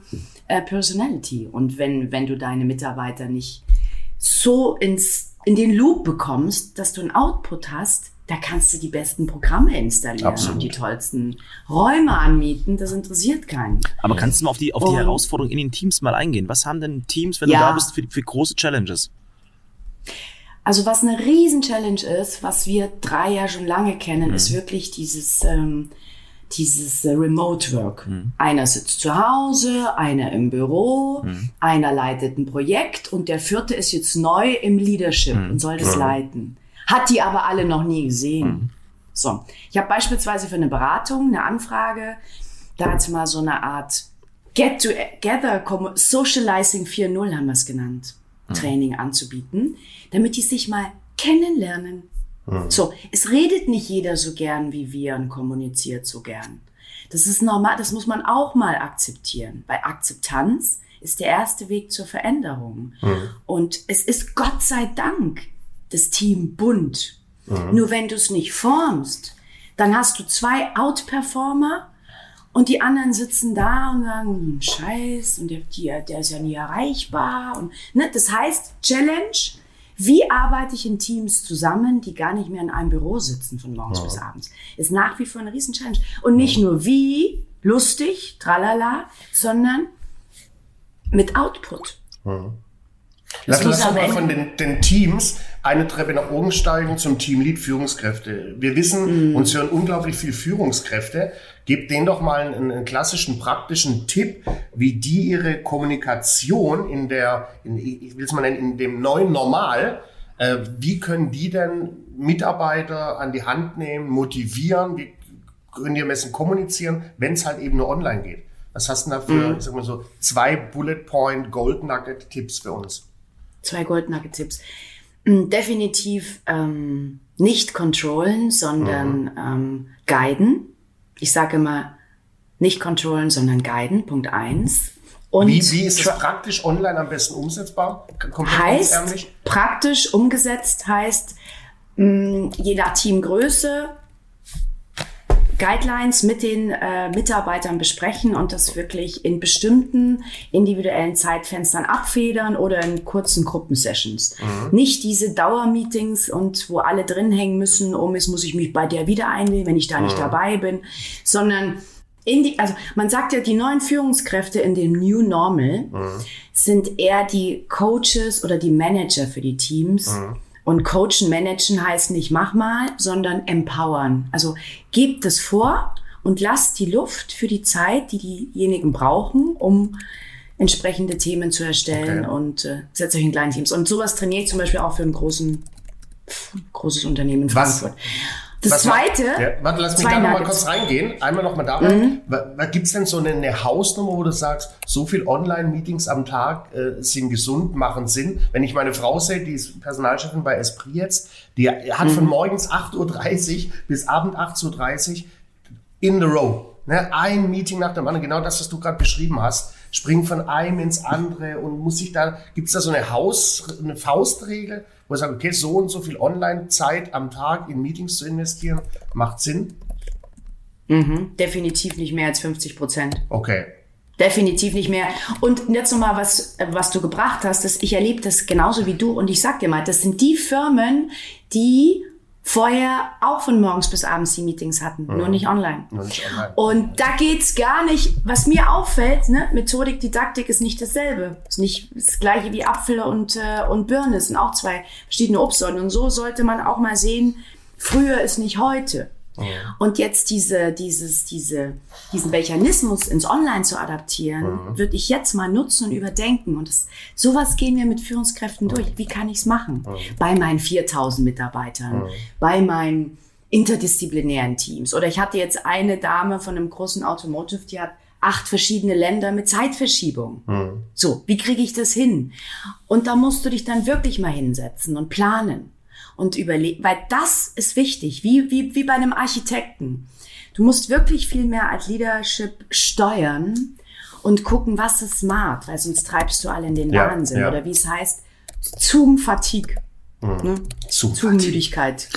äh, Personality. Und wenn, wenn du deine Mitarbeiter nicht so ins, in den Loop bekommst, dass du einen Output hast, da kannst du die besten Programme installieren Absolut. und die tollsten Räume anmieten. Das interessiert keinen. Aber kannst du mal auf die, auf die Und- Herausforderungen in den Teams mal eingehen? Was haben denn Teams, wenn Ja. du da bist, für, für große Challenges? Also was eine Riesen-Challenge ist, was wir drei ja schon lange kennen, Mhm. ist wirklich dieses, ähm, dieses äh, Remote Work. Mhm. Einer sitzt zu Hause, einer im Büro, Mhm. einer leitet ein Projekt und der vierte ist jetzt neu im Leadership Mhm. und soll das leiten. Hat die aber alle noch nie gesehen. Mhm. So, ich habe beispielsweise für eine Beratung eine Anfrage, da hat mal so eine Art Get Together, Socializing 4.0 haben wir es genannt, Training anzubieten, damit die sich mal kennenlernen. So, es redet nicht jeder so gern wie wir und kommuniziert so gern. Das ist normal, das muss man auch mal akzeptieren. Bei Akzeptanz ist der erste Weg zur Veränderung. Und es ist Gott sei Dank das Team bunt. Nur wenn du es nicht formst, dann hast du zwei Outperformer und die anderen sitzen da und sagen, "Hm, Scheiß, und der, der, der ist ja nie erreichbar. Und, ne? Das heißt, Challenge, wie arbeite ich in Teams zusammen, die gar nicht mehr in einem Büro sitzen von morgens bis abends, ist nach wie vor eine riesen Challenge. Und nicht nur wie, lustig, tralala, sondern mit Output. Lass, muss lass uns mal von den, den Teams eine Treppe nach oben steigen zum Teamlead Führungskräfte. Wir wissen, uns hören unglaublich viel Führungskräfte. Gebt denen doch mal einen, einen klassischen, praktischen Tipp, wie die ihre Kommunikation in der, in, ich will es mal nennen, in dem neuen Normal, äh, wie können die denn Mitarbeiter an die Hand nehmen, motivieren, wie können die am besten kommunizieren, wenn es halt eben nur online geht? Was hast du da für, ich sag mal so, zwei Bullet Point Gold Nugget Tipps für uns? Zwei Gold Nugget Tipps. Definitiv ähm, nicht controllen, sondern mhm. ähm, guiden. Ich sage immer, nicht controllen, sondern guiden, Punkt eins. Und wie, wie ist es praktisch online am besten umsetzbar? Komplett heißt, praktisch umgesetzt heißt, mh, je nach Teamgröße Guidelines mit den äh, Mitarbeitern besprechen und das wirklich in bestimmten individuellen Zeitfenstern abfedern oder in kurzen Gruppensessions. Mhm. Nicht diese Dauermeetings und wo alle drin hängen müssen, um jetzt muss ich mich bei der wieder einwählen, wenn ich da mhm. nicht dabei bin, sondern in die, also man sagt ja, die neuen Führungskräfte in dem New Normal mhm. sind eher die Coaches oder die Manager für die Teams. Mhm und coachen, managen heißt nicht mach mal, sondern empowern. Also gebt es vor und lasst die Luft für die Zeit, die diejenigen brauchen, um entsprechende Themen zu erstellen okay. und äh, setzt euch in kleinen Teams. Und sowas trainiere ich zum Beispiel auch für ein großen, großes Unternehmen in Frankfurt. Was? Das Was zweite. Ja, warte, lass mich da nochmal kurz reingehen. Einmal nochmal dabei. Mhm. Gibt es denn so eine, eine, Hausnummer, wo du sagst, so viel Online-Meetings am Tag äh, sind gesund, machen Sinn? Wenn ich meine Frau sehe, die ist Personalchefin bei Esprit jetzt, die hat mhm. von morgens 8.30 Uhr bis Abend 8.30 Uhr in the row. Ne? Ein Meeting nach dem anderen, genau das, was du gerade beschrieben hast springt von einem ins andere und muss sich da, gibt es da so eine Haus, eine Faustregel? Wo ich sage, okay, so und so viel Online-Zeit am Tag in Meetings zu investieren, macht Sinn? Mhm, definitiv nicht mehr als 50 Prozent. Okay. Definitiv nicht mehr. Und jetzt nochmal, was, was du gebracht hast, das, ich erlebe das genauso wie du und ich sag dir mal, das sind die Firmen, die vorher auch von morgens bis abends die Meetings hatten, mhm. nur nicht online. Nur nicht online. Und da geht's gar nicht, was mir auffällt, ne, Methodik, Didaktik ist nicht dasselbe. Ist nicht das gleiche wie Apfel und, äh, und Birne, es sind auch zwei verschiedene Obstsorten. Und so sollte man auch mal sehen, früher ist nicht heute. Und jetzt diese, dieses, diese, diesen Mechanismus ins Online zu adaptieren, mhm. würde ich jetzt mal nutzen und überdenken. Und das, sowas gehen wir mit Führungskräften durch. Wie kann ich es machen? Mhm. Bei meinen 4000 Mitarbeitern, mhm. bei meinen interdisziplinären Teams. Oder ich hatte jetzt eine Dame von einem großen Automotive, die hat acht verschiedene Länder mit Zeitverschiebung. Mhm. So, wie kriege ich das hin? Und da musst du dich dann wirklich mal hinsetzen und planen und überlegen, weil das ist wichtig, wie, wie, wie bei einem Architekten. Du musst wirklich viel mehr als Leadership steuern und gucken, was ist smart, weil sonst treibst du alle in den ja, Wahnsinn. Ja. Oder wie es heißt, Zoom Fatigue. Mhm. Ne? Zoom Müdigkeit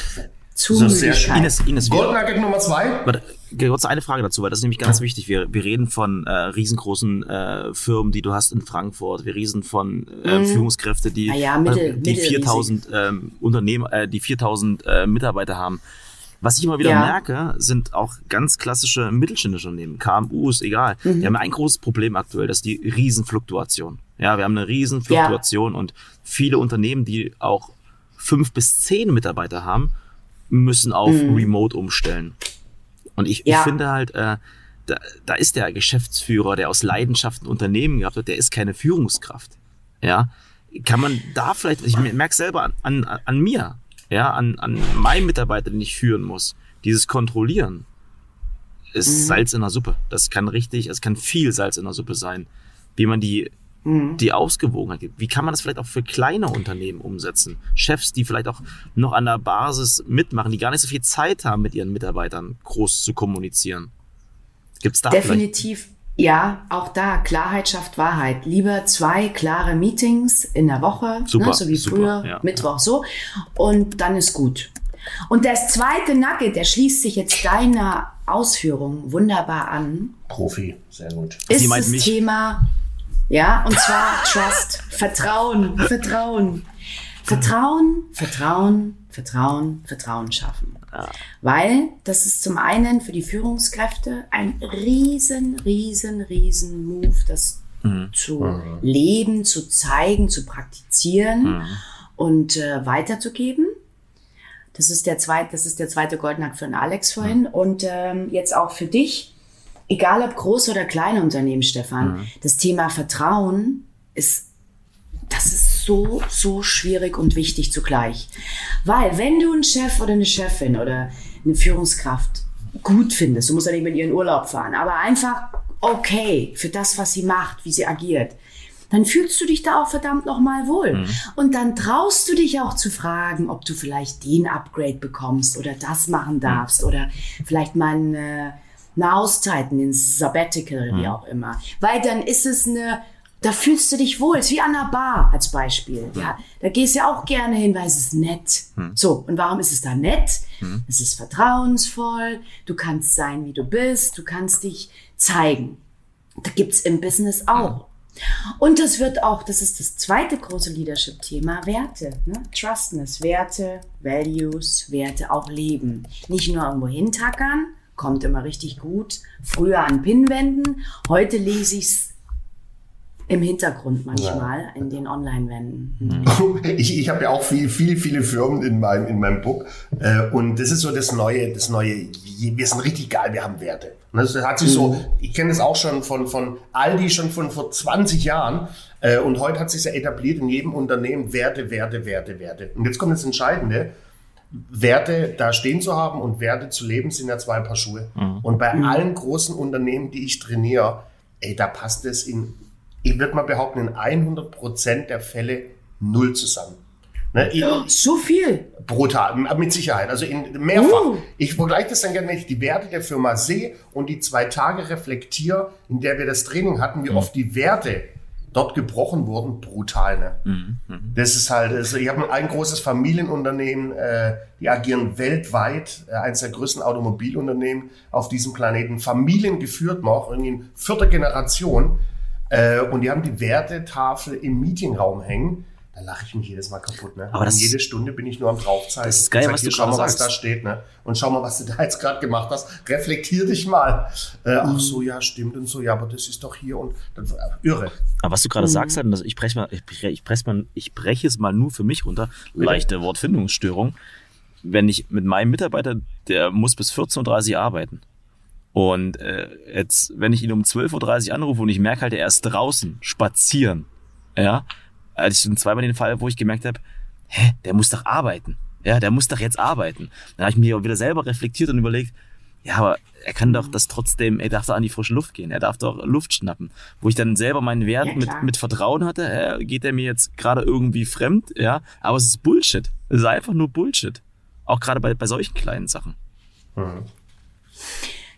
zu so Müdigkeit. Ines, Ines, Gold Nugget Nummer zwei. Warte, kurz eine Frage dazu, weil das ist nämlich ganz wichtig. Wir, wir reden von äh, riesengroßen äh, Firmen, die du hast in Frankfurt. Wir reden von äh, mhm. Führungskräfte, die, ja, mittel, äh, die 4000 ähm, Unternehmer, äh, die 4000 äh, Mitarbeiter haben. Was ich immer wieder ja. merke, sind auch ganz klassische mittelständische Unternehmen, KMUs, egal. Mhm. Die haben ein großes Problem aktuell, das ist die Riesenfluktuation. Ja, wir haben eine Riesenfluktuation ja. und viele Unternehmen, die auch fünf bis zehn Mitarbeiter haben, müssen auf mhm. Remote umstellen. Und ich, ja. ich finde halt, äh, da, da ist der Geschäftsführer, der aus Leidenschaft ein Unternehmen gehabt hat, der ist keine Führungskraft. Ja, kann man da vielleicht, ich merke selber an, an, an mir, ja, an, an meinem Mitarbeiter, den ich führen muss, dieses Kontrollieren ist mhm. Salz in der Suppe. Das kann richtig, es kann viel Salz in der Suppe sein. Wie man die Mhm. die Ausgewogenheit gibt. Wie kann man das vielleicht auch für kleine Unternehmen umsetzen? Chefs, die vielleicht auch noch an der Basis mitmachen, die gar nicht so viel Zeit haben, mit ihren Mitarbeitern groß zu kommunizieren. Gibt es da Definitiv. Vielleicht? Ja, auch da, Klarheit schafft Wahrheit. Lieber zwei klare Meetings in der Woche, super, ne, so wie super, früher, ja, Mittwoch ja. so, und dann ist gut. Und das zweite Nugget, der schließt sich jetzt deiner Ausführung wunderbar an. Profi, sehr gut. Ist das mich? Thema ja, und zwar Trust, Vertrauen, Vertrauen. Vertrauen, Vertrauen, Vertrauen, Vertrauen schaffen. Weil das ist zum einen für die Führungskräfte ein riesen, riesen, riesen Move, das mhm. zu mhm. leben, zu zeigen, zu praktizieren mhm. und äh, weiterzugeben. Das ist der zweite, das ist der zweite Goldnack für den Alex vorhin. Mhm. Und ähm, jetzt auch für dich egal ob große oder kleine Unternehmen, Stefan, mhm. das Thema Vertrauen ist, das ist so, so schwierig und wichtig zugleich. Weil wenn du einen Chef oder eine Chefin oder eine Führungskraft gut findest, du musst ja nicht mit ihren Urlaub fahren, aber einfach okay für das, was sie macht, wie sie agiert, dann fühlst du dich da auch verdammt nochmal wohl. Mhm. Und dann traust du dich auch zu fragen, ob du vielleicht den Upgrade bekommst oder das machen darfst mhm. oder vielleicht mal eine, eine Auszeit, ein Sabbatical, mhm. wie auch immer. Weil dann ist es eine da fühlst du dich wohl. Es ist wie an einer Bar als Beispiel. Ja, da gehst du ja auch gerne hin, weil es ist nett. Hm. So, und warum ist es da nett? Hm. Es ist vertrauensvoll. Du kannst sein, wie du bist. Du kannst dich zeigen. Da gibt's im Business auch. Und das wird auch, das ist das zweite große Leadership-Thema, Werte. Ne? Trustness, Werte, Values, Werte auch leben. Nicht nur irgendwo hintackern, kommt immer richtig gut. Früher an Pinwänden, heute lese ich's im Hintergrund manchmal ja. in den Online-Wänden. Mhm. Ich, ich habe ja auch viel, viel, viele Firmen in meinem, in meinem Book. Äh, und das ist so das Neue, das Neue, wir sind richtig geil, wir haben Werte. Das hat sich so, mhm. ich kenne das auch schon von, von Aldi schon von vor 20 Jahren. Äh, und heute hat sich ja etabliert in jedem Unternehmen Werte, Werte, Werte, Werte. Und jetzt kommt das Entscheidende. Werte da stehen zu haben und Werte zu leben sind ja zwei Paar Schuhe. Mhm. Und bei mhm. allen großen Unternehmen, die ich trainiere, ey, da passt es in ich würde mal behaupten, in 100 Prozent der Fälle null zusammen. Ne, ich, so viel? Brutal, mit Sicherheit. Also in, mehrfach. Uh. Ich vergleiche das dann gerne, wenn ich die Werte der Firma sehe und die zwei Tage reflektiere, in der wir das Training hatten, wie mhm. oft die Werte dort gebrochen wurden, brutal. Ne? Mhm. Mhm. Das ist halt, also ich habe ein großes Familienunternehmen, äh, die agieren weltweit, äh, eines der größten Automobilunternehmen auf diesem Planeten, familiengeführt noch, irgendwie in vierter Generation. Äh, und die haben die Wertetafel im Meetingraum hängen. Da lache ich mich jedes Mal kaputt. Ne? Aber das, jede Stunde bin ich nur am draufzeigen. Das ist geil, sag, was du schau mal, sagst. was da steht. Ne? Und schau mal, was du da jetzt gerade gemacht hast. Reflektier dich mal. Äh, mhm. Ach so, ja, stimmt und so. Ja, aber das ist doch hier und dann, äh, irre. Aber was du gerade mhm. sagst, halt, ich breche mal, ich breche, ich, breche mal, ich breche es mal nur für mich runter. Leichte Wortfindungsstörung. Wenn ich mit meinem Mitarbeiter, der muss bis 14.30 Uhr arbeiten. Und äh, jetzt, wenn ich ihn um 12.30 Uhr anrufe und ich merke halt, er ist draußen, spazieren, ja, als ich schon zweimal den Fall, wo ich gemerkt habe, hä, der muss doch arbeiten. Ja, der muss doch jetzt arbeiten. Dann habe ich mir wieder selber reflektiert und überlegt, ja, aber er kann doch das trotzdem, er darf doch an die frische Luft gehen, er darf doch Luft schnappen. Wo ich dann selber meinen Wert ja, mit, mit Vertrauen hatte, äh, geht er mir jetzt gerade irgendwie fremd, ja, aber es ist Bullshit. Es ist einfach nur Bullshit. Auch gerade bei, bei solchen kleinen Sachen. Mhm.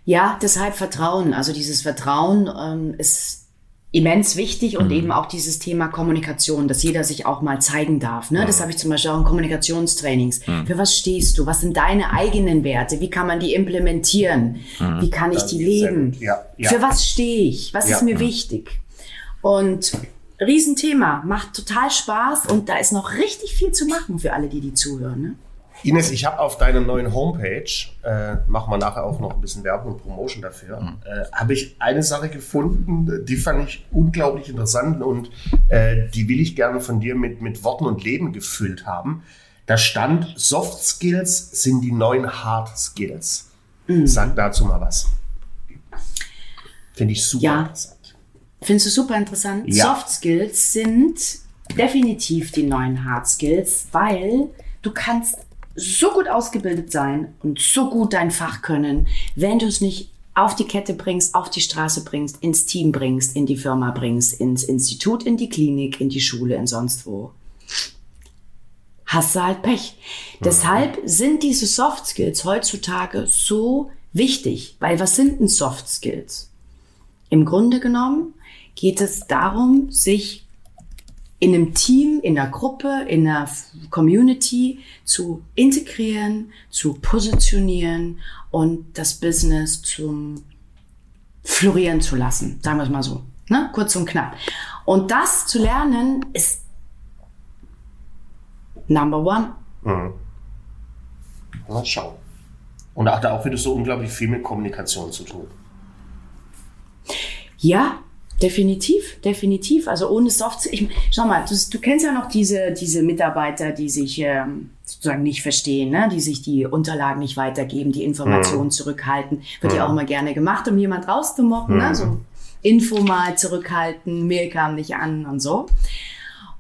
Ja, deshalb Vertrauen. Also dieses Vertrauen ähm, ist immens wichtig und mhm. eben auch dieses Thema Kommunikation, dass jeder sich auch mal zeigen darf. Ne? Mhm. Das habe ich zum Beispiel auch in Kommunikationstrainings. Mhm. Für was stehst du? Was sind deine eigenen Werte? Wie kann man die implementieren? Mhm. Wie kann ich die leben? Ja, ja. Für was stehe ich? Was ja. ist mir wichtig? Und Riesenthema, macht total Spaß und da ist noch richtig viel zu machen für alle, die die zuhören. Ne? Ines, ich habe auf deiner neuen Homepage, äh, machen wir nachher auch noch ein bisschen Werbung und Promotion dafür, mhm. äh, habe ich eine Sache gefunden, die fand ich unglaublich interessant und äh, die will ich gerne von dir mit, mit Worten und Leben gefüllt haben. Da stand, Soft Skills sind die neuen Hard Skills. Mhm. Sag dazu mal was. Finde ich super ja. interessant. Findest du super interessant? Ja. Soft Skills sind definitiv die neuen Hard Skills, weil du kannst so gut ausgebildet sein und so gut dein Fach können, wenn du es nicht auf die Kette bringst, auf die Straße bringst, ins Team bringst, in die Firma bringst, ins Institut, in die Klinik, in die Schule, in sonst wo. Hast du halt Pech. Ja. Deshalb sind diese Soft Skills heutzutage so wichtig, weil was sind denn Soft Skills? Im Grunde genommen geht es darum, sich in einem Team, in einer Gruppe, in einer Community zu integrieren, zu positionieren und das Business zum florieren zu lassen, sagen wir es mal so, ne? kurz und knapp. Und das zu lernen ist Number One. Mhm. Mal schauen. Und auch da auch wieder so unglaublich viel mit Kommunikation zu tun. Ja, Definitiv, definitiv. Also ohne Soft, ich, schau mal, du, du, kennst ja noch diese, diese Mitarbeiter, die sich ähm, sozusagen nicht verstehen, ne? die sich die Unterlagen nicht weitergeben, die Informationen mhm. zurückhalten. Wird mhm. ja auch immer gerne gemacht, um jemand rauszumocken. Ne? Mhm. Ne? So Info mal zurückhalten, Mail kam nicht an und so.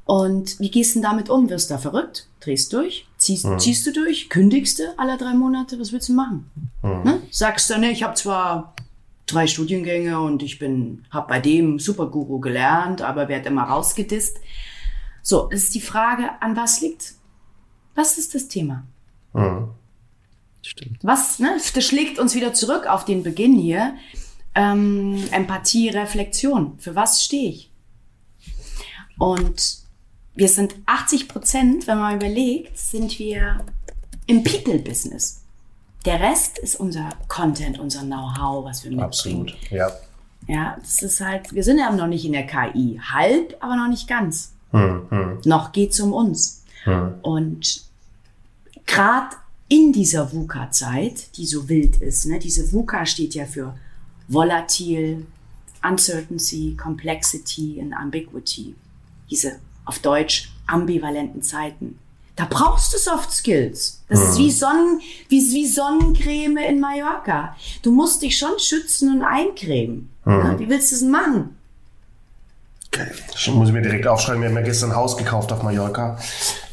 Und wie gehst du denn damit um? Wirst du da verrückt? Drehst durch? Ziehst, mhm. ziehst du durch? Kündigst du alle drei Monate? Was willst du machen? Mhm. Ne? Sagst du, ne, ich habe zwar drei Studiengänge und ich bin, habe bei dem Superguru gelernt, aber werde immer rausgedisst. So, es ist die Frage, an was liegt? Was ist das Thema? Mhm. Stimmt. Was, ne? Das schlägt uns wieder zurück auf den Beginn hier. Ähm, Empathie, Reflexion. Für was stehe ich? Und wir sind 80 Prozent, wenn man überlegt, sind wir im People-Business. Der Rest ist unser Content, unser Know-how, was wir mitbringen. Absolut, ja. Ja, das ist halt, wir sind ja noch nicht in der KI. Halb, aber noch nicht ganz. Hm, hm. Noch geht's um uns. Hm. Und gerade in dieser VUCA-Zeit, die so wild ist, ne, diese VUCA steht ja für volatil, uncertainty, complexity and ambiguity. Diese auf Deutsch ambivalenten Zeiten. Da brauchst du Soft Skills. Das ist wie, mhm. Sonnen, wie, wie Sonnencreme in Mallorca. Du musst dich schon schützen und eincremen. Mhm. Wie willst du es machen? Okay. Ich muss ich mir direkt aufschreiben, wir haben ja gestern ein Haus gekauft auf Mallorca.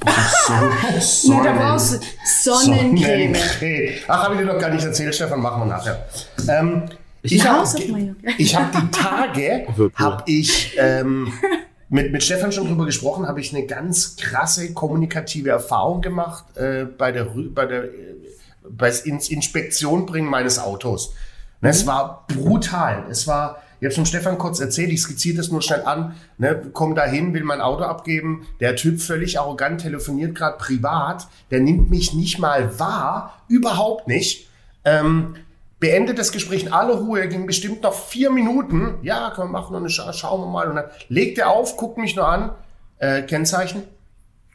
Sonnen, Sonnen, ja, da brauchst du Sonnencreme. Sonnencreme. Ach, habe ich dir noch gar nicht erzählt, Stefan, machen wir nachher. Ähm, ich habe hab die Tage, habe ich ähm, mit, mit Stefan schon drüber gesprochen, habe ich eine ganz krasse kommunikative Erfahrung gemacht äh, bei der, bei der äh, bei ins Inspektion bringen meines Autos. Ne, mhm. Es war brutal. Es war, ich habe schon Stefan kurz erzählt, ich skizziere das nur schnell an, ne, komm da hin, will mein Auto abgeben, der Typ völlig arrogant telefoniert gerade privat, der nimmt mich nicht mal wahr, überhaupt nicht. Ähm, beendet das Gespräch in aller Ruhe, er ging bestimmt noch vier Minuten. Ja, können wir machen, noch eine Scha schauen wir mal. Und dann legt er auf, guckt mich nur an, äh, Kennzeichen.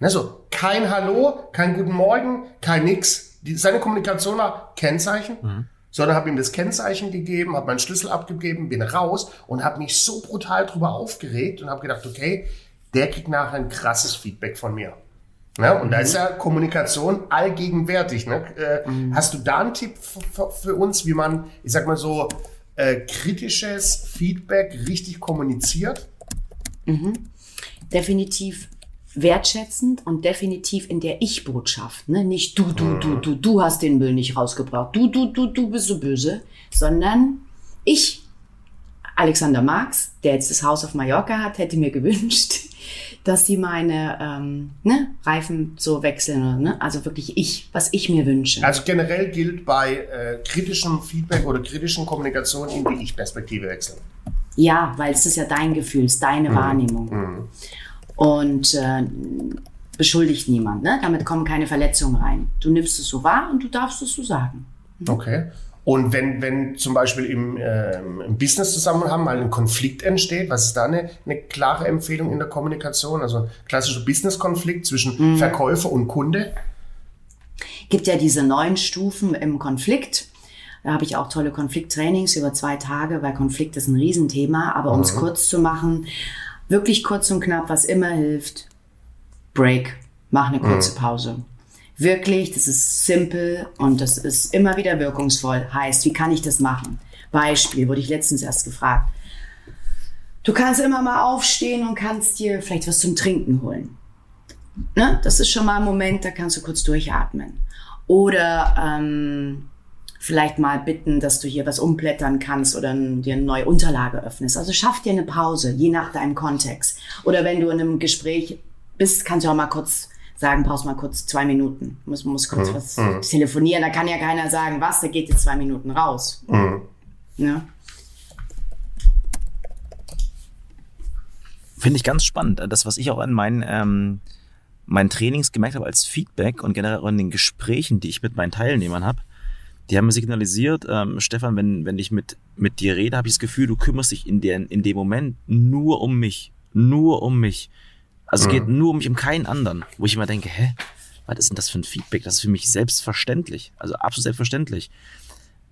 Also, kein Hallo, kein Guten Morgen, kein nix. Die, seine Kommunikation war Kennzeichen. Mhm. Sondern habe ihm das Kennzeichen gegeben, habe meinen Schlüssel abgegeben, bin raus und habe mich so brutal drüber aufgeregt und habe gedacht, okay, der kriegt nachher ein krasses Feedback von mir. Ja, und mhm. da ist ja Kommunikation allgegenwärtig. Ne? Äh, mhm. Hast du da einen Tipp für uns, wie man, ich sag mal so, äh, kritisches Feedback richtig kommuniziert? Mhm. Definitiv wertschätzend und definitiv in der Ich-Botschaft. Ne? Nicht du, du, du, mhm. du, du hast den Müll nicht rausgebracht. Du, du, du, du bist so böse. Sondern ich, Alexander Marx, der jetzt das Haus auf Mallorca hat, hätte mir gewünscht, dass sie meine ähm, ne, Reifen so wechseln. Ne? Also wirklich ich, was ich mir wünsche. Also generell gilt bei äh, kritischem Feedback oder kritischen Kommunikation in die Ich-Perspektive wechseln. Ja, weil es ist ja dein Gefühl, es ist deine mhm. Wahrnehmung. Mhm. Und äh, beschuldigt niemand. Ne? Damit kommen keine Verletzungen rein. Du nimmst es so wahr und du darfst es so sagen. Okay. Und wenn, wenn zum Beispiel im, äh, im Business-Zusammenhang mal ein Konflikt entsteht, was ist da eine, eine klare Empfehlung in der Kommunikation? Also ein klassischer Business-Konflikt zwischen mhm. Verkäufer und Kunde? Gibt ja diese neun Stufen im Konflikt. Da habe ich auch tolle Konflikttrainings über zwei Tage, weil Konflikt ist ein Riesenthema. Aber um es mhm. kurz zu machen, wirklich kurz und knapp, was immer hilft, Break, mach eine kurze mhm. Pause. Wirklich, das ist simpel und das ist immer wieder wirkungsvoll. Heißt, wie kann ich das machen? Beispiel, wurde ich letztens erst gefragt. Du kannst immer mal aufstehen und kannst dir vielleicht was zum Trinken holen. Ne? Das ist schon mal ein Moment, da kannst du kurz durchatmen. Oder ähm, vielleicht mal bitten, dass du hier was umblättern kannst oder dir eine neue Unterlage öffnest. Also schaff dir eine Pause, je nach deinem Kontext. Oder wenn du in einem Gespräch bist, kannst du auch mal kurz sagen, brauchst mal kurz zwei Minuten. Muss, muss kurz mhm. was mhm. telefonieren. Da kann ja keiner sagen, was, da geht jetzt zwei Minuten raus. Mhm. Ja. Finde ich ganz spannend. Das, was ich auch an meinen, ähm, meinen Trainings gemerkt habe als Feedback und generell auch in den Gesprächen, die ich mit meinen Teilnehmern habe, die haben mir signalisiert, ähm, Stefan, wenn, wenn ich mit, mit dir rede, habe ich das Gefühl, du kümmerst dich in, der, in dem Moment nur um mich. Nur um mich. Also es geht mhm. nur um mich, um keinen anderen. Wo ich immer denke, hä, was ist denn das für ein Feedback? Das ist für mich selbstverständlich. Also absolut selbstverständlich.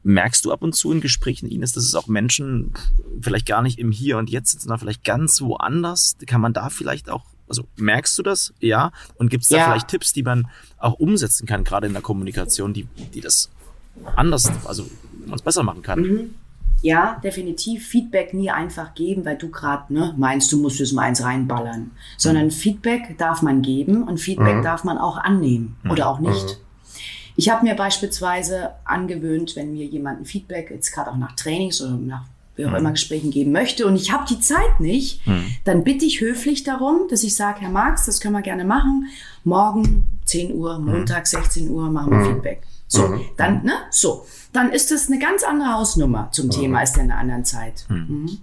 Merkst du ab und zu in Gesprächen, Ines, dass es auch Menschen vielleicht gar nicht im Hier und Jetzt sitzen, sondern vielleicht ganz woanders? Kann man da vielleicht auch, also merkst du das? Ja. Und gibt es da ja. vielleicht Tipps, die man auch umsetzen kann, gerade in der Kommunikation, die, die das anders, also man es besser machen kann? Mhm ja, definitiv Feedback nie einfach geben, weil du gerade ne, meinst, du musst jetzt mal eins reinballern. Sondern mhm. Feedback darf man geben und Feedback mhm. darf man auch annehmen mhm. oder auch nicht. Mhm. Ich habe mir beispielsweise angewöhnt, wenn mir jemand ein Feedback, jetzt gerade auch nach Trainings oder nach wie auch immer Gesprächen geben möchte und ich habe die Zeit nicht, Hm. dann bitte ich höflich darum, dass ich sage, Herr Marx, das können wir gerne machen. Morgen 10 Uhr, Montag 16 Uhr machen wir Feedback. So, Mhm. dann, ne? So. Dann ist das eine ganz andere Hausnummer zum Thema als in einer anderen Zeit. Mhm.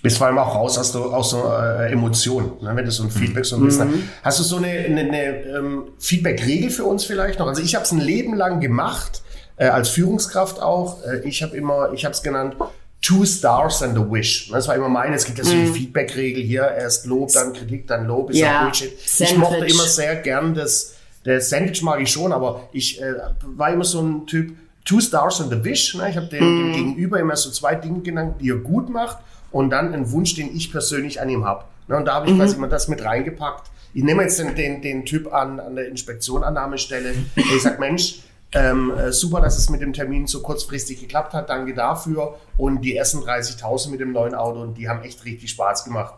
Bist vor allem auch raus aus, aus so äh, Emotionen, ne? wenn du so ein Feedback so ein bisschen hast. du so eine, eine, eine ähm, Feedback-Regel für uns vielleicht noch? Also ich habe es ein Leben lang gemacht, äh, als Führungskraft auch. Äh, ich habe immer, ich habe es genannt, Two Stars and a Wish. Das war immer meine. Es gibt ja so die Feedback-Regel hier, erst Lob, dann Kritik, dann Lob, ist Ja, Bullshit. Ich mochte immer sehr gern das, das Sandwich mag ich schon, aber ich äh, war immer so ein Typ, Two Stars and a Wish. Ne? Ich habe dem, dem Gegenüber immer so zwei Dinge genannt, die er gut macht und dann einen Wunsch, den ich persönlich an ihm habe. Ne? Und da habe ich quasi immer das mit reingepackt. Ich nehme jetzt den, den, den Typ an, an der Inspektionannahmestelle. Ich sage, Mensch, ähm, äh, super, dass es mit dem Termin so kurzfristig geklappt hat. Danke dafür. Und die ersten 30.000 mit dem neuen Auto, und die haben echt richtig Spaß gemacht.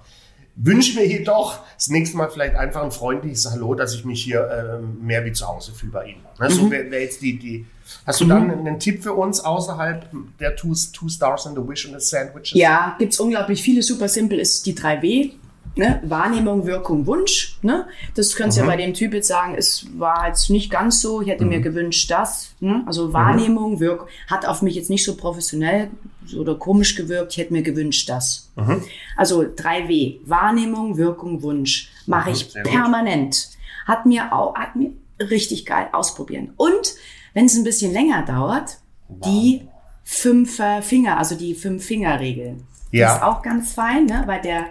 Wünsche mir jedoch das nächste Mal vielleicht einfach ein freundliches Hallo, dass ich mich hier ähm, mehr wie zu Hause fühle bei Ihnen. Ne, So wäre wär jetzt die, die. Hast du dann einen Tipp für uns außerhalb der Two, two Stars and the Wish und the Sandwiches? Ja, gibt's unglaublich viele. Super simpel ist die 3W. Ne? Wahrnehmung, Wirkung, Wunsch. Ne? Das könntest du ja bei dem Typ jetzt sagen, es war jetzt nicht ganz so, ich hätte mir gewünscht, das. Ne? Also Wahrnehmung, Wirkung, hat auf mich jetzt nicht so professionell oder komisch gewirkt, ich hätte mir gewünscht, das. Also 3W, Wahrnehmung, Wirkung, Wunsch, mache ich sehr gut. permanent. Hat mir auch, hat mir richtig geil ausprobieren. Und wenn es ein bisschen länger dauert, die fünf äh, Finger, also die fünf Finger-Regel. Die Ja. ist auch ganz fein, ne? weil der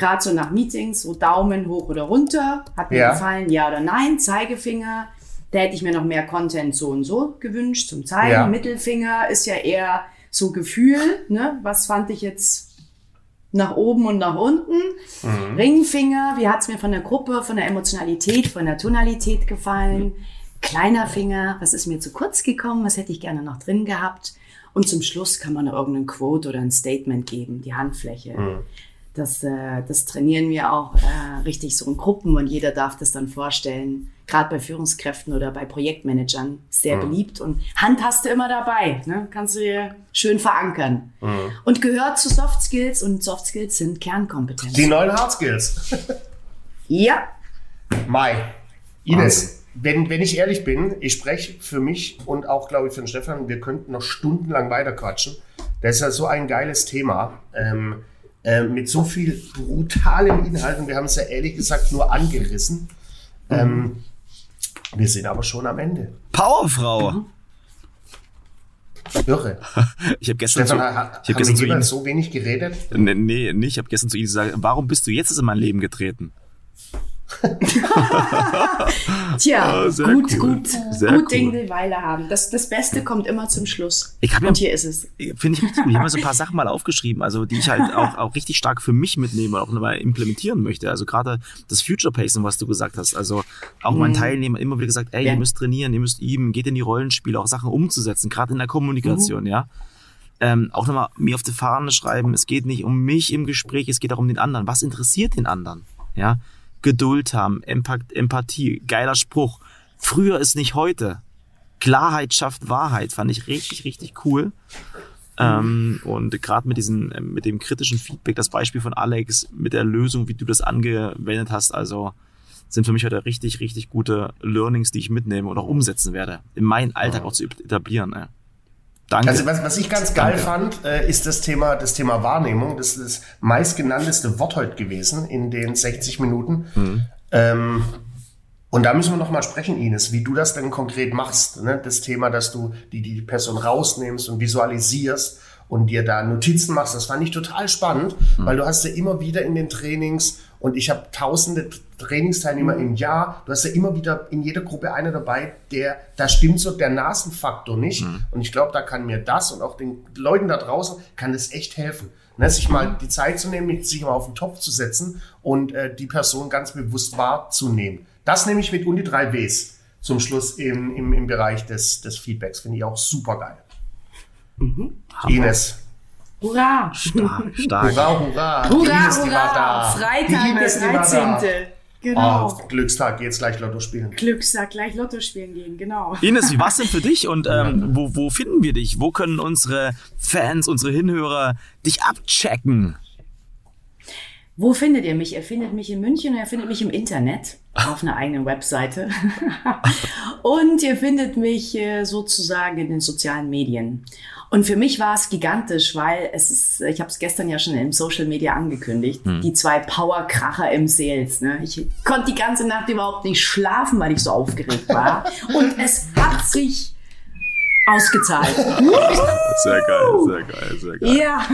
gerade so nach Meetings, so Daumen hoch oder runter, hat mir Ja. gefallen, ja oder nein, Zeigefinger, da hätte ich mir noch mehr Content so und so gewünscht zum Zeigen. Ja. Mittelfinger ist ja eher so Gefühl, ne? was fand ich jetzt nach oben und nach unten. Ringfinger, wie hat's mir von der Gruppe, von der Emotionalität, von der Tonalität gefallen. Kleiner Finger, was ist mir zu kurz gekommen, was hätte ich gerne noch drin gehabt. Und zum Schluss kann man noch irgendeinen Quote oder ein Statement geben, die Handfläche. Das, äh, das trainieren wir auch äh, richtig so in Gruppen und jeder darf das dann vorstellen. Gerade bei Führungskräften oder bei Projektmanagern sehr beliebt und Hand hast du immer dabei. Ne? Kannst du dir schön verankern. Und gehört zu Soft Skills und Soft Skills sind Kernkompetenzen. Die neuen Hard Skills. Ja, Mai. Ines, wenn, wenn ich ehrlich bin, ich spreche für mich und auch, glaube ich, für den Stefan, wir könnten noch stundenlang weiter quatschen. Das ist ja so ein geiles Thema. Ähm, äh, mit so viel brutalen Inhalten. Wir haben es ja ehrlich gesagt nur angerissen. Ähm, wir sind aber schon am Ende. Powerfrau! Irre. Ich habe gestern, zu, Stefan, ha, ich hab gestern zu Ihnen, so wenig geredet? nee, nee, nee, ich habe gestern zu Ihnen gesagt, warum bist du jetzt in mein Leben getreten? tja, sehr gut, cool. gut, Sehr gut cool. Ding will Weile haben. Das, das Beste kommt immer zum Schluss. Ich hab ja- und hier ist es. Finde ich richtig gut. Ich habe mir so ein paar Sachen mal aufgeschrieben, also die ich halt auch, auch richtig stark für mich mitnehme und auch mal implementieren möchte. Also gerade das Future Pacing, was du gesagt hast. Also auch meinen Teilnehmern immer wieder gesagt, ey, Ja. ihr müsst trainieren, ihr müsst üben, geht in die Rollenspiele, auch Sachen umzusetzen, gerade in der Kommunikation, ja. Ähm, auch nochmal mir auf die Fahne schreiben, es geht nicht um mich im Gespräch, es geht auch um den anderen. Was interessiert den anderen? Ja. Geduld haben, Empat Empathie, geiler Spruch. Früher ist nicht heute. Klarheit schafft Wahrheit, fand ich richtig, richtig cool. Ähm, und gerade mit diesem, ähm, mit dem kritischen Feedback, das Beispiel von Alex, mit der Lösung, wie du das angewendet hast, also sind für mich heute richtig, richtig gute Learnings, die ich mitnehme und auch umsetzen werde, in meinen Alltag auch zu etablieren. Ey. Danke. Also was, was ich ganz geil Danke. fand, äh, ist das Thema, das Thema Wahrnehmung. Das ist das meistgenannteste Wort heute gewesen in den 60 Minuten. Ähm, und da müssen wir noch mal sprechen, Ines, wie du das denn konkret machst. Ne? Das Thema, dass du die, die Person rausnimmst und visualisierst und dir da Notizen machst, das fand ich total spannend, weil du hast ja immer wieder in den Trainings und ich habe tausende Trainingsteilnehmer im Jahr, du hast ja immer wieder in jeder Gruppe einer dabei, der, da stimmt so der Nasenfaktor nicht. Und ich glaube, da kann mir das und auch den Leuten da draußen, kann das echt helfen. Ne, sich mal die Zeit zu nehmen, sich mal auf den Topf zu setzen und äh, die Person ganz bewusst wahrzunehmen. Das nehme ich mit und die drei Ws zum Schluss im, im, im Bereich des, des Feedbacks. Finde ich auch super geil. Ines. Hurra! Stark, stark. Hurra, hurra. Hurra, Ines, hurra! Freitag, der die war da. 13. Genau. Oh, Glückstag, jetzt gleich Lotto spielen. Glückstag, gleich Lotto spielen gehen, genau. Ines, wie war's denn für dich und ähm, wo, wo finden wir dich? Wo können unsere Fans, unsere Hinhörer dich abchecken? Wo findet ihr mich? Ihr findet mich in München, ihr findet mich im Internet auf einer eigenen Webseite. und ihr findet mich äh, sozusagen in den sozialen Medien. Und für mich war es gigantisch, weil es ist, ich habe es gestern ja schon im Social Media angekündigt, hm. die zwei Powerkracher im Sales. Ne? Ich konnte die ganze Nacht überhaupt nicht schlafen, weil ich so aufgeregt war. und es hat sich ausgezahlt. sehr geil, sehr geil, sehr geil. Ja.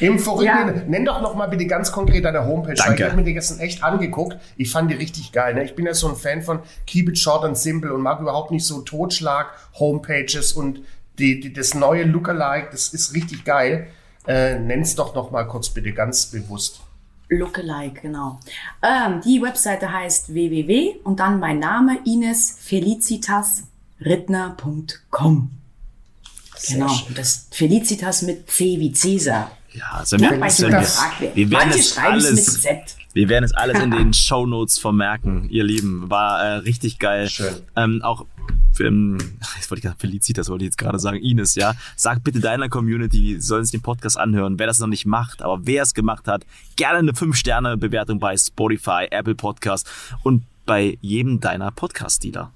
Im Vorhinein, ja. nenn doch noch mal bitte ganz konkret deine Homepage. Danke. Ich habe mir die gestern echt angeguckt. Ich fand die richtig geil. Ne? Ich bin ja so ein Fan von Keep it short and simple und mag überhaupt nicht so Totschlag-Homepages und die, die, das neue Lookalike. Das ist richtig geil. Äh, nenn's doch noch mal kurz bitte ganz bewusst. Lookalike, genau. Ähm, die Webseite heißt www und dann mein Name Ines Felicitas rittner.com. Genau, das Felicitas mit C wie Cäsar. Ja, also wir, das, wir werden es alles, wir werden es alles in den Show Notes vermerken, ihr Lieben. War äh, richtig geil. Schön. Ähm, auch für, ähm, jetzt wollte ich gerade Felicitas, wollte ich jetzt gerade sagen, Ines, ja. Sag bitte deiner Community, sollen sich den Podcast anhören, wer das noch nicht macht, aber wer es gemacht hat, gerne eine 5-Sterne-Bewertung bei Spotify, Apple Podcast und bei jedem deiner Podcast-Dealer.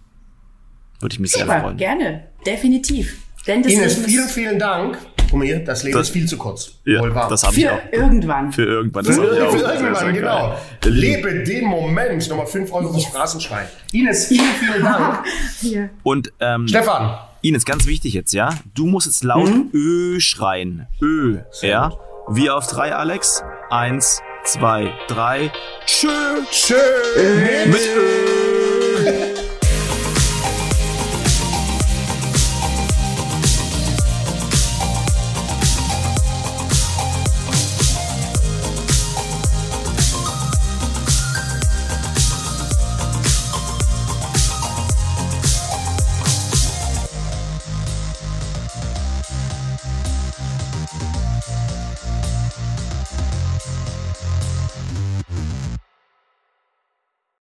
Würde ich mich sehr freuen. Gerne, definitiv. Denn das Ines, vielen, vielen Dank. Hier, das Leben das, ist viel zu kurz. Ja, das habe ich auch. Für irgendwann. Für irgendwann. Das für, für irgendwann, genau. Lebe den Moment. Nochmal 5 Euro yes. fürs Straßenschwein. Ines, vielen, vielen Dank. Hier. Und ähm, Stefan. Ines, ganz wichtig jetzt, ja? Du musst jetzt laut mhm. Ö schreien. Ö, ja? Wie auf drei, Alex? Eins, zwei, drei. Tschö. Tschö. Mit Ö.